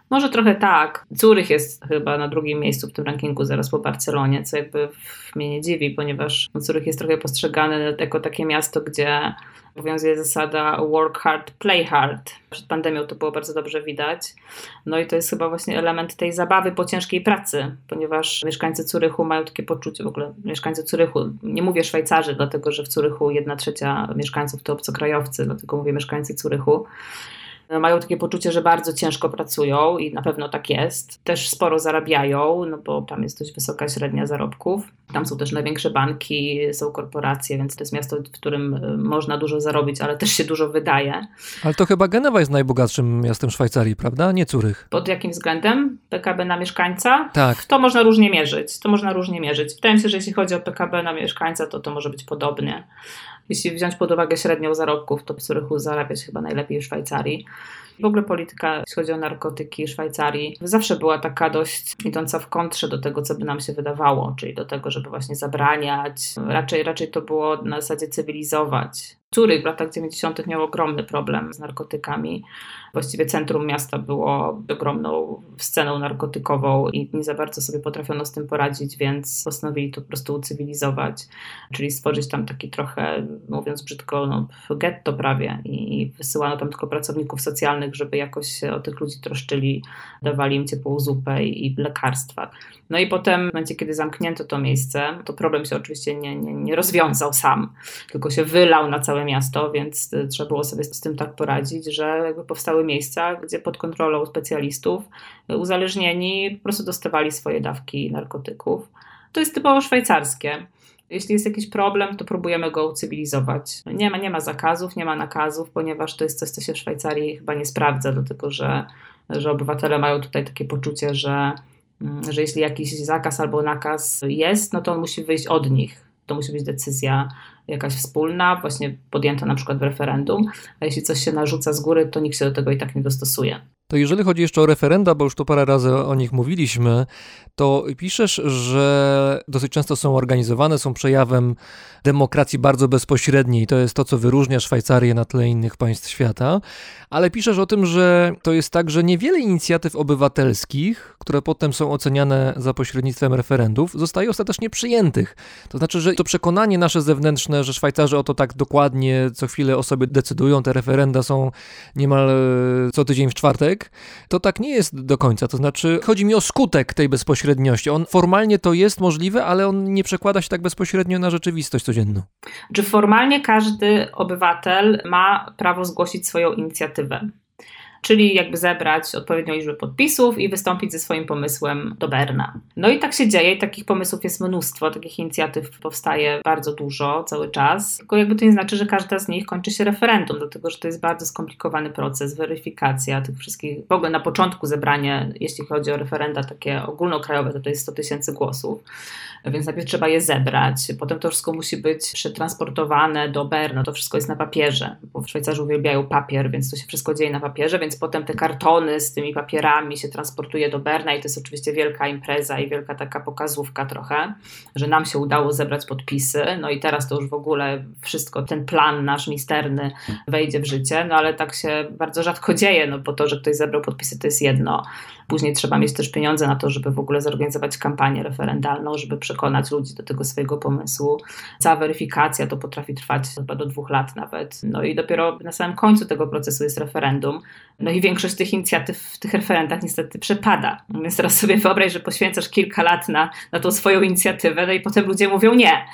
Może trochę tak. Zurych jest chyba na drugim miejscu w tym rankingu zaraz po Barcelonie, co jakby mnie nie dziwi, ponieważ Zurych jest trochę postrzegany jako takie miasto, gdzie obowiązuje zasada work hard, play hard. Przed pandemią to było bardzo dobrze widać. No i to jest chyba właśnie element tej zabawy po ciężkiej pracy, ponieważ mieszkańcy Curychu mają takie poczucie, w ogóle mieszkańcy Curychu, nie mówię Szwajcarzy, dlatego że w Curychu jedna trzecia mieszkańców to obcokrajowcy, dlatego mówię mieszkańcy Curychu mają takie poczucie, że bardzo ciężko pracują i na pewno tak jest. Też sporo zarabiają, no bo tam jest dość wysoka średnia zarobków. Tam są też największe banki, są korporacje, więc to jest miasto, w którym y, można dużo zarobić, ale też się dużo wydaje. Ale to chyba Genewa jest najbogatszym miastem Szwajcarii, prawda? Nie Curych. Pod jakim względem? PKB na mieszkańca? Tak. To można różnie mierzyć. To można różnie mierzyć. Wydaje mi się, że jeśli chodzi o PKB na mieszkańca, to to może być podobnie. Jeśli wziąć pod uwagę średnią zarobków, to w Zurychu zarabiać chyba najlepiej w Szwajcarii. W ogóle polityka, jeśli chodzi o narkotyki Szwajcarii, zawsze była taka dość idąca w kontrze do tego, co by nam się wydawało, czyli do tego, żeby właśnie zabraniać. Raczej, raczej to było na zasadzie cywilizować. Zurych w latach 90. miał ogromny problem z narkotykami. Właściwie centrum miasta było ogromną sceną narkotykową i nie za bardzo sobie potrafiono z tym poradzić, więc postanowili to po prostu ucywilizować, czyli stworzyć tam taki trochę, mówiąc brzydko, no, getto prawie i wysyłano tam tylko pracowników socjalnych, żeby jakoś się o tych ludzi troszczyli, dawali im ciepłą zupę i lekarstwa. No i potem w momencie, kiedy zamknięto to miejsce, to problem się oczywiście nie, nie, nie rozwiązał sam, tylko się wylał na całe miasto, więc y, trzeba było sobie z tym tak poradzić, że jakby powstały miejsca, gdzie pod kontrolą specjalistów uzależnieni po prostu dostawali swoje dawki narkotyków. To jest typowo szwajcarskie. Jeśli jest jakiś problem, to próbujemy go ucywilizować. Nie ma, nie ma zakazów, nie ma nakazów, ponieważ to jest coś, co się w Szwajcarii chyba nie sprawdza, dlatego że, że obywatele mają tutaj takie poczucie, że, mm, że jeśli jakiś zakaz albo nakaz jest, no to on musi wyjść od nich. To musi być decyzja jakaś wspólna, właśnie podjęta na przykład w referendum, a jeśli coś się narzuca z góry, to nikt się do tego i tak nie dostosuje. To jeżeli chodzi jeszcze o referenda, bo już tu parę razy o nich mówiliśmy, to piszesz, że dosyć często są organizowane, są przejawem demokracji bardzo bezpośredniej. To jest to, co wyróżnia Szwajcarię na tle innych państw świata. Ale piszesz o tym, że to jest tak, że niewiele inicjatyw obywatelskich, które potem są oceniane za pośrednictwem referendów, zostaje ostatecznie przyjętych. To znaczy, że to przekonanie nasze zewnętrzne, że Szwajcarzy o to tak dokładnie co chwilę o sobie decydują, te referenda są niemal e, co tydzień w czwartek, to tak nie jest do końca. To znaczy, chodzi mi o skutek tej bezpośredniości. On formalnie to jest możliwe, ale on nie przekłada się tak bezpośrednio na rzeczywistość codzienną. Czy formalnie każdy obywatel ma prawo zgłosić swoją inicjatywę? Czyli jakby zebrać odpowiednią liczbę podpisów i wystąpić ze swoim pomysłem do Berna. No i tak się dzieje takich pomysłów jest mnóstwo, takich inicjatyw powstaje bardzo dużo cały czas, tylko jakby to nie znaczy, że każda z nich kończy się referendum, dlatego że to jest bardzo skomplikowany proces, weryfikacja tych wszystkich, w ogóle na początku zebranie, jeśli chodzi o referenda takie ogólnokrajowe, to to jest 100 tysięcy głosów, więc najpierw trzeba je zebrać, potem to wszystko musi być przetransportowane do Berna, to wszystko jest na papierze, bo Szwajcarzy uwielbiają papier, więc to się wszystko dzieje na papierze, więc potem te kartony z tymi papierami się transportuje do Berna i to jest oczywiście wielka impreza i wielka taka pokazówka trochę, że nam się udało zebrać podpisy, no i teraz to już w ogóle wszystko, ten plan nasz misterny wejdzie w życie, no ale tak się bardzo rzadko dzieje, no bo to, że ktoś zebrał podpisy to jest jedno, Później trzeba mieć też pieniądze na to, żeby w ogóle zorganizować kampanię referendalną, żeby przekonać ludzi do tego swojego pomysłu. Cała weryfikacja to potrafi trwać chyba do dwóch lat nawet. No i dopiero na samym końcu tego procesu jest referendum. No i większość tych inicjatyw w tych referendach niestety przepada. Więc teraz sobie wyobraź, że poświęcasz kilka lat na, na tą swoją inicjatywę, no i potem ludzie mówią nie.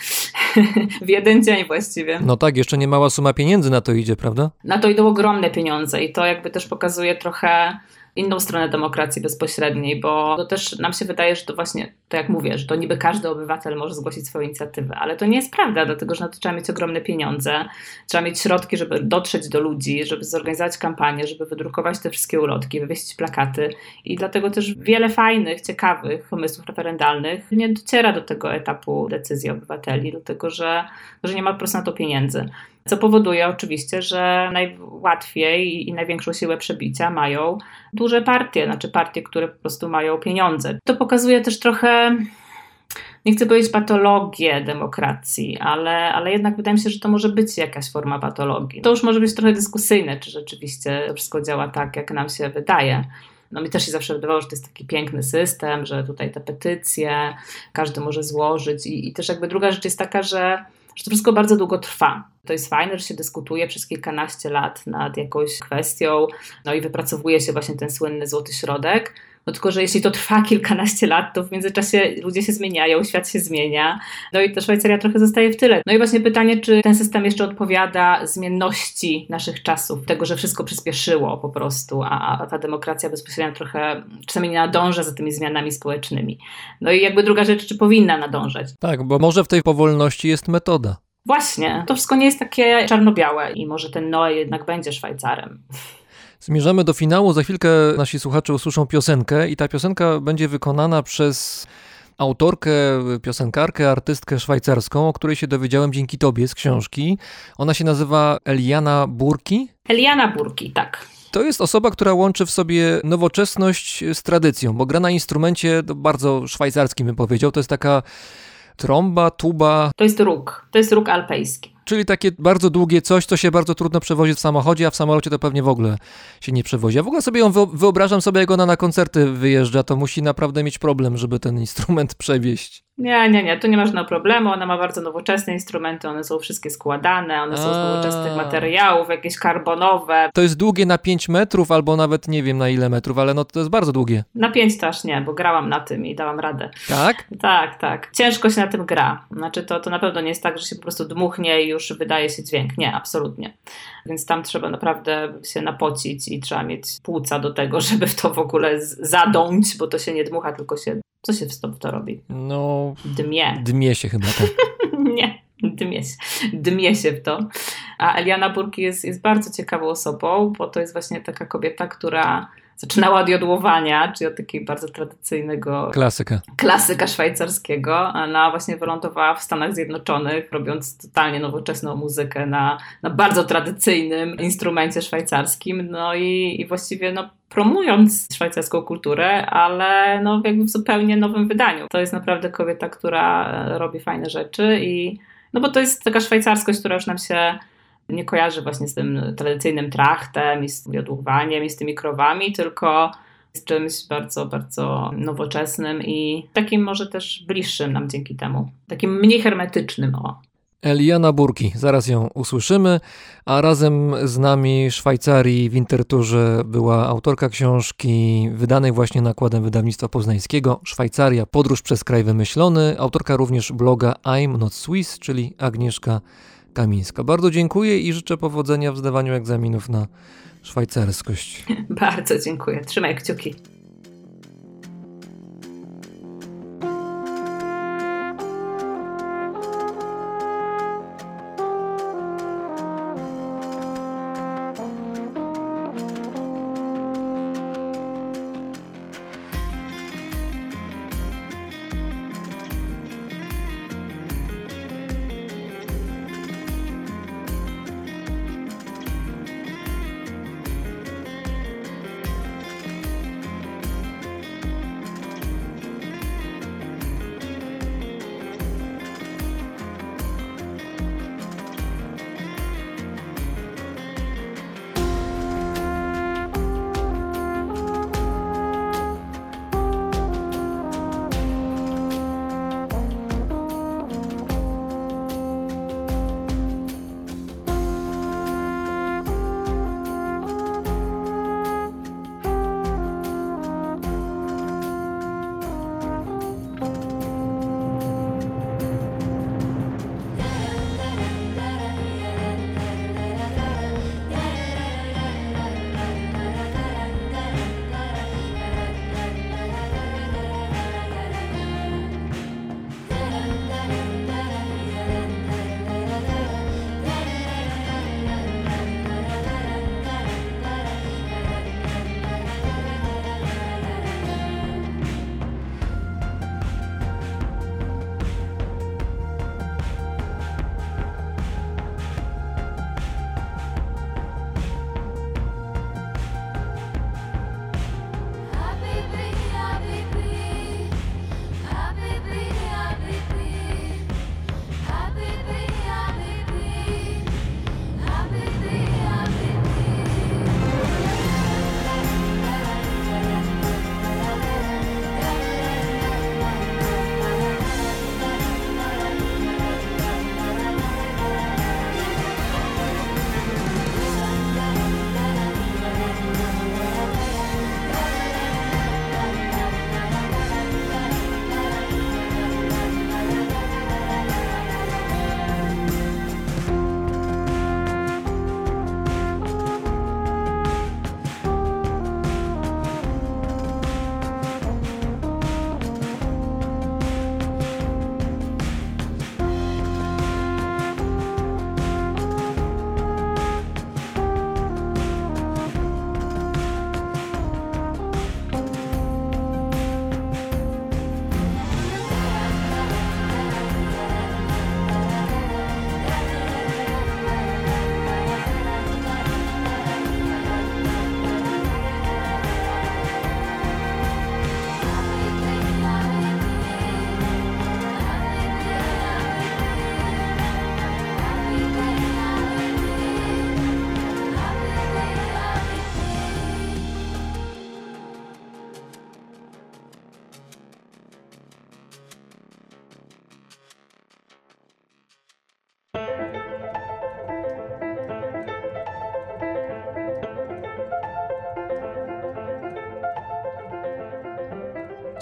w jeden dzień właściwie. No tak, jeszcze nie mała suma pieniędzy na to idzie, prawda? Na to idą ogromne pieniądze i to jakby też pokazuje trochę inną stronę demokracji bezpośredniej, bo to też nam się wydaje, że to właśnie, to jak mówię, że to niby każdy obywatel może zgłosić swoją inicjatywę, ale to nie jest prawda, dlatego że na to trzeba mieć ogromne pieniądze, trzeba mieć środki, żeby dotrzeć do ludzi, żeby zorganizować kampanię, żeby wydrukować te wszystkie ulotki, wywiesić plakaty i dlatego też wiele fajnych, ciekawych pomysłów referendalnych nie dociera do tego etapu decyzji obywateli, dlatego że, że nie ma po prostu na to pieniędzy co powoduje oczywiście, że najłatwiej i największą siłę przebicia mają duże partie, znaczy partie, które po prostu mają pieniądze. To pokazuje też trochę nie chcę powiedzieć patologię demokracji, ale, ale jednak wydaje mi się, że to może być jakaś forma patologii. To już może być trochę dyskusyjne, czy rzeczywiście wszystko działa tak, jak nam się wydaje. No mi też się zawsze wydawało, że to jest taki piękny system, że tutaj te petycje każdy może złożyć i, i też jakby druga rzecz jest taka, że że to wszystko bardzo długo trwa. To jest fajne, że się dyskutuje przez kilkanaście lat nad jakąś kwestią, no i wypracowuje się właśnie ten słynny złoty środek. No tylko, że jeśli to trwa kilkanaście lat, to w międzyczasie ludzie się zmieniają, świat się zmienia, no i ta Szwajcaria trochę zostaje w tyle. No i właśnie pytanie, czy ten system jeszcze odpowiada zmienności naszych czasów, tego, że wszystko przyspieszyło po prostu, a, a ta demokracja bezpośrednio trochę czasami nie nadąża za tymi zmianami społecznymi. No i jakby druga rzecz, czy powinna nadążać. Tak, bo może w tej powolności jest metoda. Właśnie, to wszystko nie jest takie czarno-białe i może ten Noe jednak będzie Szwajcarem. Zmierzamy do finału. Za chwilkę nasi słuchacze usłyszą piosenkę i ta piosenka będzie wykonana przez autorkę, piosenkarkę, artystkę szwajcarską, o której się dowiedziałem dzięki tobie z książki. Ona się nazywa Eliana Burki. Eliana Burki, tak. To jest osoba, która łączy w sobie nowoczesność z tradycją, bo gra na instrumencie bardzo szwajcarskim, bym powiedział. To jest taka trąba, tuba. To jest róg. To jest róg alpejski. Czyli takie bardzo długie coś, co się bardzo trudno przewozi w samochodzie, a w samolocie to pewnie w ogóle się nie przewozi. Ja w ogóle sobie ją wyobrażam sobie, jak ona na koncerty wyjeżdża, to musi naprawdę mieć problem, żeby ten instrument przewieźć. Nie, nie, nie, tu nie ma żadnego problemu. Ona ma bardzo nowoczesne instrumenty, one są wszystkie składane, one są z nowoczesnych materiałów, jakieś karbonowe. To jest długie na 5 metrów, albo nawet nie wiem na ile metrów, ale no to jest bardzo długie. Na 5 też nie, bo grałam na tym i dałam radę. Tak? Tak, tak. Ciężko się na tym gra. Znaczy to, to na pewno nie jest tak, że się po prostu dmuchnie i już wydaje się dźwięk. Nie, absolutnie. Więc tam trzeba naprawdę się napocić i trzeba mieć płuca do tego, żeby w to w ogóle zadąć, bo to się nie dmucha, tylko się co się w to robi? No. Dmie. Dmie się chyba tak. nie, dmie się. Dmie się w to. A Eliana Burki jest, jest bardzo ciekawą osobą, bo to jest właśnie taka kobieta, która zaczynała od jodłowania, czyli od takiego bardzo tradycyjnego klasyka. klasyka szwajcarskiego, no właśnie wylądowała w Stanach Zjednoczonych, robiąc totalnie nowoczesną muzykę na, na bardzo tradycyjnym instrumencie szwajcarskim, no i, i właściwie no, promując szwajcarską kulturę, ale no, jakby w zupełnie nowym wydaniu. To jest naprawdę kobieta, która robi fajne rzeczy i no bo to jest taka szwajcarskość, która już nam się nie kojarzy właśnie z tym tradycyjnym trachtem i z jodłowaniem i z tymi krowami, tylko z czymś bardzo, bardzo nowoczesnym i takim może też bliższym nam dzięki temu. Takim mniej hermetycznym, o. Eliana Burki, zaraz ją usłyszymy, a razem z nami Szwajcarii w Interturze była autorka książki wydanej właśnie nakładem wydawnictwa poznańskiego Szwajcaria, podróż przez kraj wymyślony, autorka również bloga I'm Not Swiss, czyli Agnieszka Kamińska. Bardzo dziękuję i życzę powodzenia w zdawaniu egzaminów na szwajcarskość. Bardzo dziękuję. Trzymaj kciuki.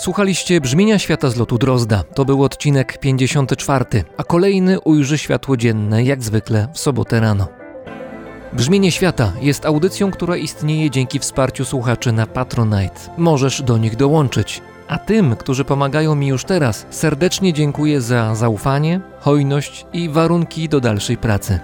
Słuchaliście brzmienia świata z lotu Drozda. To był odcinek 54, a kolejny ujrzy światło dzienne, jak zwykle w sobotę rano. Brzmienie świata jest audycją, która istnieje dzięki wsparciu słuchaczy na Patronite. Możesz do nich dołączyć. A tym, którzy pomagają mi już teraz, serdecznie dziękuję za zaufanie, hojność i warunki do dalszej pracy.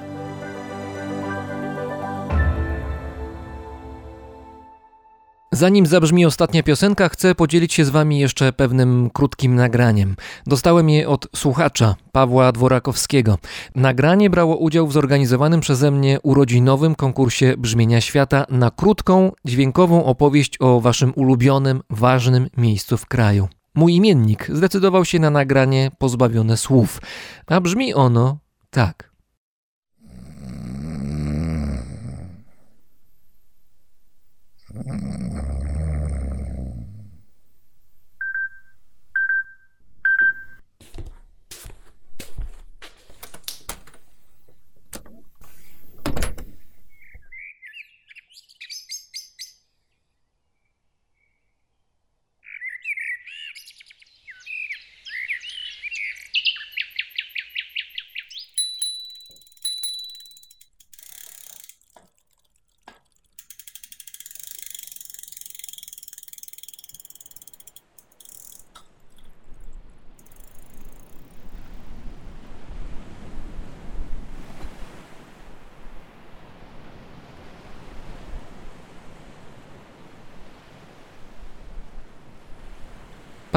Zanim zabrzmi ostatnia piosenka, chcę podzielić się z Wami jeszcze pewnym krótkim nagraniem. Dostałem je od słuchacza Pawła Dworakowskiego. Nagranie brało udział w zorganizowanym przeze mnie urodzinowym konkursie Brzmienia Świata na krótką, dźwiękową opowieść o Waszym ulubionym, ważnym miejscu w kraju. Mój imiennik zdecydował się na nagranie pozbawione słów, a brzmi ono tak. mm.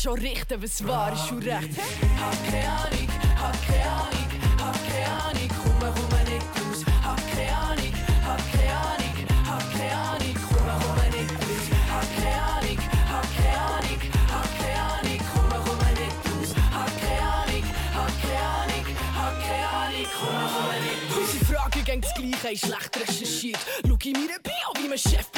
Schon richten, was wahr ist und recht? Hab keine Ahnung, hab keine Ahnung, hab keine Ahnung, komme, komme nicht raus. Hab keine Ahnung, hab keine Ahnung, hab keine Ahnung, komme, komme nicht raus. Hab keine Ahnung, hab keine Ahnung, hab keine Ahnung, komme, komme nicht raus. Hab keine Ahnung, hab keine Ahnung, hab keine Ahnung, komme, komme nicht raus. Unsere Fragen gehen das Gleiche, schlecht recherchiert. Schau in meine Bio, wie mein Chef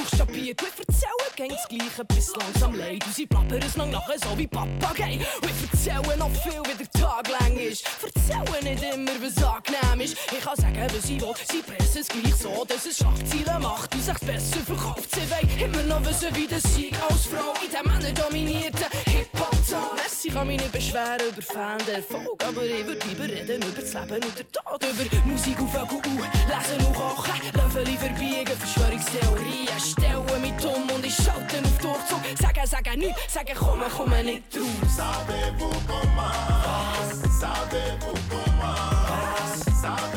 gehen das Gleiche bis langsam leid. Unsere plappern es nachher so wie Papagei. Wir erzählen noch viel, wie der Tag lang ist. Erzählen nicht immer, was angenehm ist. Ich kann sagen, was ich will. Sie pressen es gleich so, dass es Schlagzeilen macht und sich besser verkauft. Sie wollen immer noch wissen, wie das Sieg als Frau in dem männerdominierten Hip-Hop-Zone. Ich kann mich nicht beschweren über Fan-Erfolg, aber ich würde lieber reden über das Leben und den Tod. Über Musik auf Vögel, lesen und kochen, Löffel verbiegen, Verschwörungstheorien. Stellen mich dumm und ich Schalten auf Durchzug. Sagen, sagen nichts, sagen, kommen, kommen nicht raus. Sabe, wo, Was? Sabe, wo, Was? Sabe,